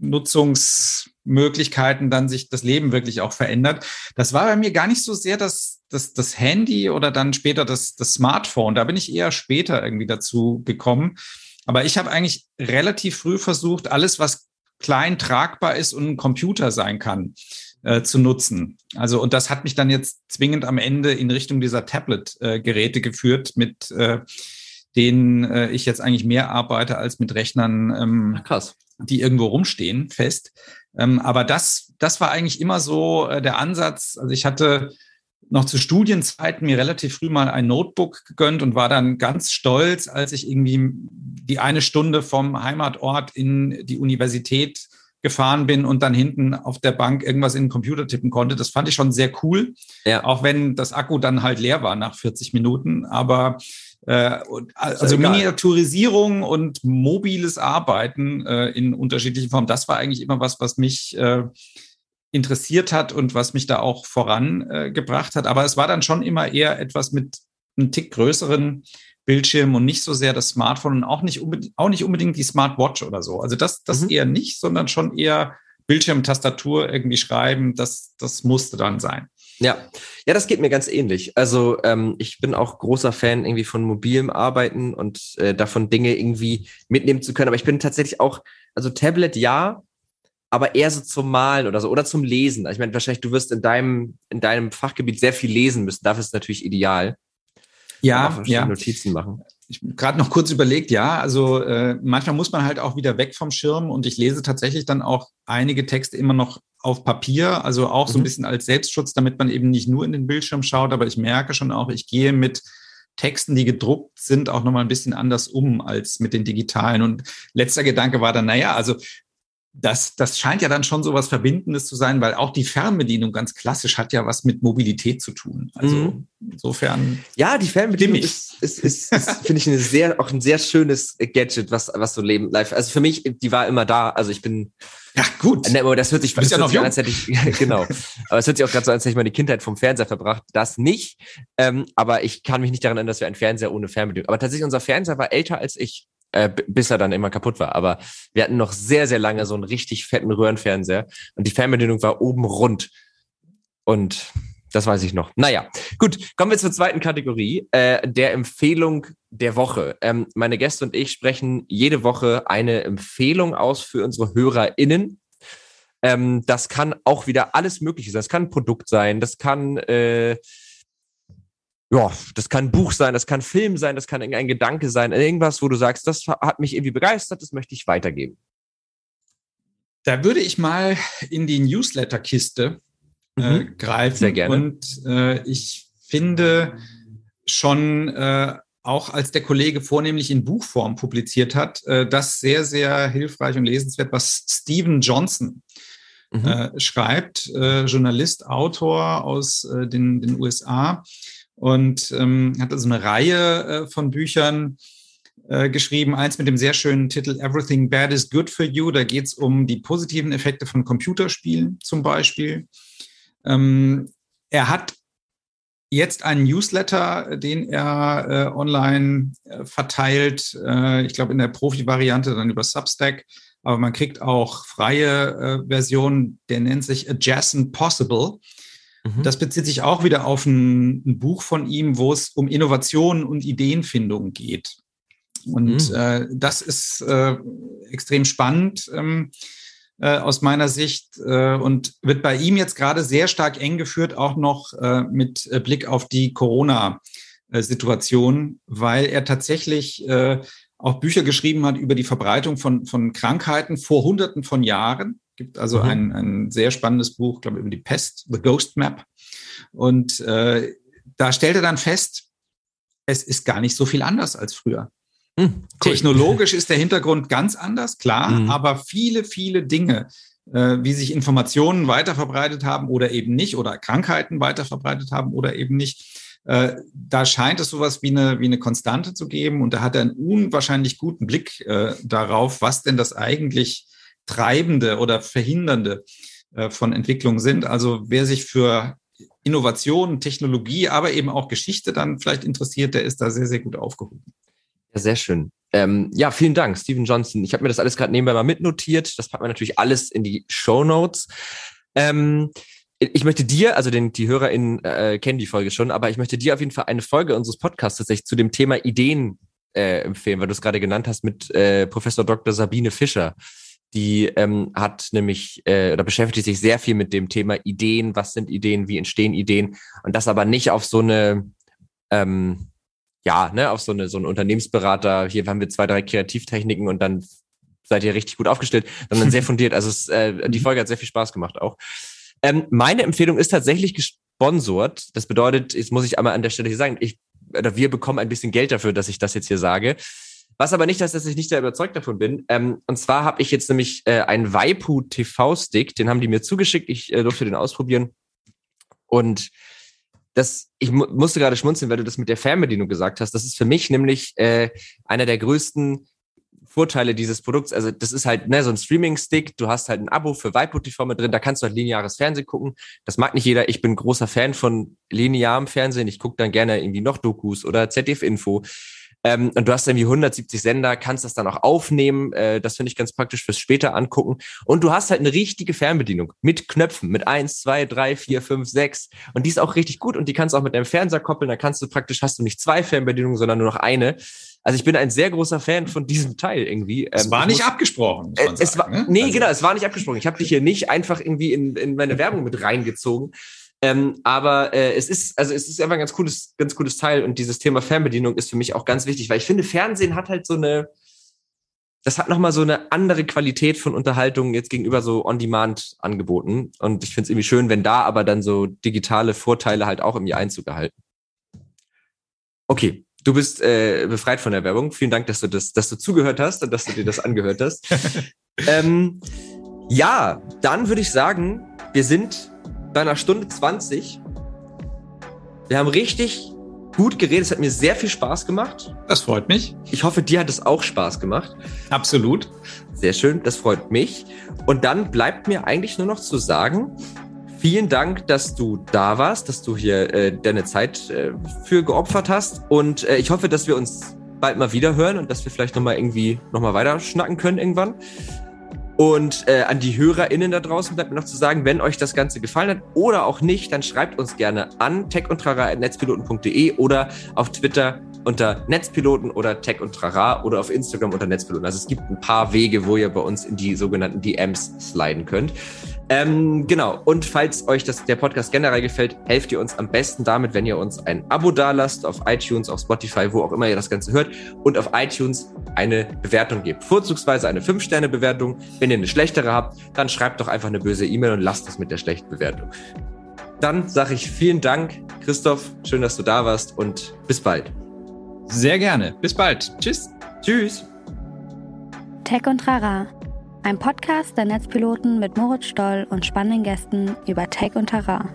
Nutzungsmöglichkeiten dann sich das Leben wirklich auch verändert. Das war bei mir gar nicht so sehr das, das, das Handy oder dann später das, das Smartphone. Da bin ich eher später irgendwie dazu gekommen. Aber ich habe eigentlich relativ früh versucht, alles, was klein tragbar ist und ein Computer sein kann, äh, zu nutzen. Also, und das hat mich dann jetzt zwingend am Ende in Richtung dieser Tablet-Geräte äh, geführt mit äh, denen äh, ich jetzt eigentlich mehr arbeite als mit Rechnern, ähm, krass. die irgendwo rumstehen, fest. Ähm, aber das, das war eigentlich immer so äh, der Ansatz. Also ich hatte noch zu Studienzeiten mir relativ früh mal ein Notebook gegönnt und war dann ganz stolz, als ich irgendwie die eine Stunde vom Heimatort in die Universität gefahren bin und dann hinten auf der Bank irgendwas in den Computer tippen konnte. Das fand ich schon sehr cool. Ja. Auch wenn das Akku dann halt leer war nach 40 Minuten. Aber äh, also Miniaturisierung und mobiles Arbeiten äh, in unterschiedlichen Formen, das war eigentlich immer was, was mich äh, interessiert hat und was mich da auch vorangebracht hat. Aber es war dann schon immer eher etwas mit einem Tick größeren Bildschirm und nicht so sehr das Smartphone und auch nicht unbedingt, auch nicht unbedingt die Smartwatch oder so. Also das, das mhm. eher nicht, sondern schon eher Bildschirm, Tastatur irgendwie schreiben. Das, das musste dann sein. Ja, ja, das geht mir ganz ähnlich. Also ähm, ich bin auch großer Fan irgendwie von mobilem Arbeiten und äh, davon Dinge irgendwie mitnehmen zu können. Aber ich bin tatsächlich auch, also Tablet ja, aber eher so zum Malen oder so oder zum Lesen. Ich meine, wahrscheinlich du wirst in deinem in deinem Fachgebiet sehr viel lesen müssen. Dafür ist es natürlich ideal ja, ja. Notizen machen. Ich gerade noch kurz überlegt, ja, also äh, manchmal muss man halt auch wieder weg vom Schirm und ich lese tatsächlich dann auch einige Texte immer noch auf Papier, also auch so ein mhm. bisschen als Selbstschutz, damit man eben nicht nur in den Bildschirm schaut, aber ich merke schon auch, ich gehe mit Texten, die gedruckt sind, auch nochmal ein bisschen anders um als mit den digitalen. Und letzter Gedanke war dann, naja, also das, das scheint ja dann schon so was Verbindendes zu sein, weil auch die Fernbedienung ganz klassisch hat ja was mit Mobilität zu tun. Also mhm. insofern. Ja, die Fernbedienung ist, ist, ist, ist finde ich, eine sehr, auch ein sehr schönes Gadget, was, was so Leben live. Also für mich, die war immer da. Also ich bin. Ja, gut. Ne, aber das hört sich, das ja noch jung. An, als hätte ich, genau. Aber es hört sich auch gerade so an, als hätte ich meine Kindheit vom Fernseher verbracht. Das nicht. Ähm, aber ich kann mich nicht daran erinnern, dass wir einen Fernseher ohne Fernbedienung. Aber tatsächlich, unser Fernseher war älter als ich äh, bis er dann immer kaputt war. Aber wir hatten noch sehr, sehr lange so einen richtig fetten Röhrenfernseher und die Fernbedienung war oben rund. Und das weiß ich noch. Naja, gut, kommen wir zur zweiten Kategorie, äh, der Empfehlung der Woche. Ähm, meine Gäste und ich sprechen jede Woche eine Empfehlung aus für unsere HörerInnen. Ähm, das kann auch wieder alles Mögliche sein. Das kann ein Produkt sein, das kann äh, ja, das kann ein Buch sein, das kann Film sein, das kann irgendein Gedanke sein, irgendwas, wo du sagst, das hat mich irgendwie begeistert, das möchte ich weitergeben. Da würde ich mal in die Newsletter-Kiste äh, mhm. greifen. Sehr gerne. Und äh, ich finde schon, äh, auch als der Kollege vornehmlich in Buchform publiziert hat, äh, das sehr, sehr hilfreich und lesenswert, was Stephen Johnson mhm. Äh, schreibt, äh, Journalist, Autor aus den, den USA und ähm, hat also eine Reihe äh, von Büchern äh, geschrieben. Eins mit dem sehr schönen Titel Everything Bad is Good for You. Da geht es um die positiven Effekte von Computerspielen zum Beispiel. Ähm, er hat jetzt einen Newsletter, den er äh, online äh, verteilt. Äh, ich glaube in der Profi-Variante dann über Substack. Aber man kriegt auch freie äh, Versionen. Der nennt sich Adjacent Possible. Mhm. Das bezieht sich auch wieder auf ein, ein, Buch von ihm, wo es um Innovation und Ideenfindung geht. Und mhm. äh, das ist äh, extrem spannend ähm, äh, aus meiner Sicht äh, und wird bei ihm jetzt gerade sehr stark eng geführt, auch noch äh, mit äh, Blick auf die Corona-Situation, weil er tatsächlich auch Bücher geschrieben hat über die Verbreitung von, von Krankheiten vor Hunderten von Jahren gibt also mhm. ein, ein sehr spannendes Buch, glaube ich, über die Pest, The Ghost Map. Und äh, da stellt er dann fest, es ist gar nicht so viel anders als früher. Mhm, cool. Technologisch ist der Hintergrund ganz anders, klar, mhm. aber viele, viele Dinge, äh, wie sich Informationen weiterverbreitet haben oder eben nicht, oder Krankheiten weiterverbreitet haben oder eben nicht, äh, da scheint es sowas wie eine, wie eine Konstante zu geben. Und da hat er einen unwahrscheinlich guten Blick äh, darauf, was denn das eigentlich Treibende oder Verhindernde äh, von Entwicklung sind. Also wer sich für Innovation, Technologie, aber eben auch Geschichte dann vielleicht interessiert, der ist da sehr, sehr gut aufgehoben. Ja, sehr schön. Ähm, ja, vielen Dank, Steven Johnson. Ich habe mir das alles gerade nebenbei mal mitnotiert. Das packen wir natürlich alles in die Show Notes. Ähm, ich möchte dir, also den, die HörerInnen äh, kennen die Folge schon, aber ich möchte dir auf jeden Fall eine Folge unseres Podcasts tatsächlich zu dem Thema Ideen äh, empfehlen, weil du es gerade genannt hast mit äh, Professor Dr. Sabine Fischer. Die ähm, hat nämlich äh, oder beschäftigt sich sehr viel mit dem Thema Ideen, was sind Ideen, wie entstehen Ideen und das aber nicht auf so eine ähm, ja, ne, auf so eine so eine Unternehmensberater, hier haben wir zwei, drei Kreativtechniken und dann seid ihr richtig gut aufgestellt, sondern sehr fundiert. Also es, äh, die Folge hat sehr viel Spaß gemacht auch. Ähm, meine Empfehlung ist tatsächlich gesponsort. Das bedeutet, jetzt muss ich einmal an der Stelle hier sagen, ich, oder wir bekommen ein bisschen Geld dafür, dass ich das jetzt hier sage. Was aber nicht heißt, dass ich nicht sehr überzeugt davon bin. Ähm, und zwar habe ich jetzt nämlich äh, einen Waipu TV-Stick, den haben die mir zugeschickt. Ich äh, durfte den ausprobieren. Und das, ich mu musste gerade schmunzeln, weil du das mit der Fernbedienung gesagt hast. Das ist für mich nämlich äh, einer der größten Vorteile dieses Produkts. Also das ist halt ne, so ein Streaming-Stick. Du hast halt ein Abo für Waipu TV mit drin. Da kannst du halt lineares Fernsehen gucken. Das mag nicht jeder. Ich bin großer Fan von linearem Fernsehen. Ich gucke dann gerne irgendwie noch Dokus oder ZDF-Info. Ähm, und du hast irgendwie 170 Sender, kannst das dann auch aufnehmen. Äh, das finde ich ganz praktisch fürs später angucken. Und du hast halt eine richtige Fernbedienung mit Knöpfen, mit eins, zwei, drei, vier, fünf, sechs. Und die ist auch richtig gut und die kannst du auch mit deinem Fernseher koppeln. Da kannst du praktisch, hast du nicht zwei Fernbedienungen, sondern nur noch eine. Also ich bin ein sehr großer Fan von diesem Teil irgendwie. Es ähm, war nicht muss, abgesprochen. Muss man es sagen, war, ne? Nee, also. genau, es war nicht abgesprochen. Ich habe dich hier nicht einfach irgendwie in, in meine Werbung mit reingezogen. Ähm, aber äh, es ist, also es ist einfach ein ganz cooles, ganz cooles Teil und dieses Thema Fernbedienung ist für mich auch ganz wichtig, weil ich finde, Fernsehen hat halt so eine, das hat nochmal so eine andere Qualität von Unterhaltung jetzt gegenüber so On-Demand angeboten. Und ich finde es irgendwie schön, wenn da aber dann so digitale Vorteile halt auch irgendwie Einzug erhalten. Okay, du bist äh, befreit von der Werbung. Vielen Dank, dass du das, dass du zugehört hast und dass du dir das angehört hast. ähm, ja, dann würde ich sagen, wir sind bei einer Stunde 20. Wir haben richtig gut geredet. Es hat mir sehr viel Spaß gemacht. Das freut mich. Ich hoffe, dir hat es auch Spaß gemacht. Absolut. Sehr schön, das freut mich. Und dann bleibt mir eigentlich nur noch zu sagen, vielen Dank, dass du da warst, dass du hier äh, deine Zeit äh, für geopfert hast. Und äh, ich hoffe, dass wir uns bald mal wieder hören und dass wir vielleicht nochmal irgendwie nochmal weiter schnacken können irgendwann. Und äh, an die HörerInnen da draußen bleibt mir noch zu sagen, wenn euch das Ganze gefallen hat oder auch nicht, dann schreibt uns gerne an techundtrara.netzpiloten.de oder auf Twitter unter Netzpiloten oder Tech und Trara oder auf Instagram unter Netzpiloten. Also es gibt ein paar Wege, wo ihr bei uns in die sogenannten DMs sliden könnt. Ähm, genau. Und falls euch das, der Podcast generell gefällt, helft ihr uns am besten damit, wenn ihr uns ein Abo dalasst auf iTunes, auf Spotify, wo auch immer ihr das Ganze hört und auf iTunes eine Bewertung gebt. Vorzugsweise eine 5-Sterne-Bewertung. Wenn ihr eine schlechtere habt, dann schreibt doch einfach eine böse E-Mail und lasst es mit der schlechten Bewertung. Dann sage ich vielen Dank, Christoph. Schön, dass du da warst und bis bald. Sehr gerne. Bis bald. Tschüss. Tschüss. Tech und Rara ein Podcast der Netzpiloten mit Moritz Stoll und spannenden Gästen über Tech und Terrain.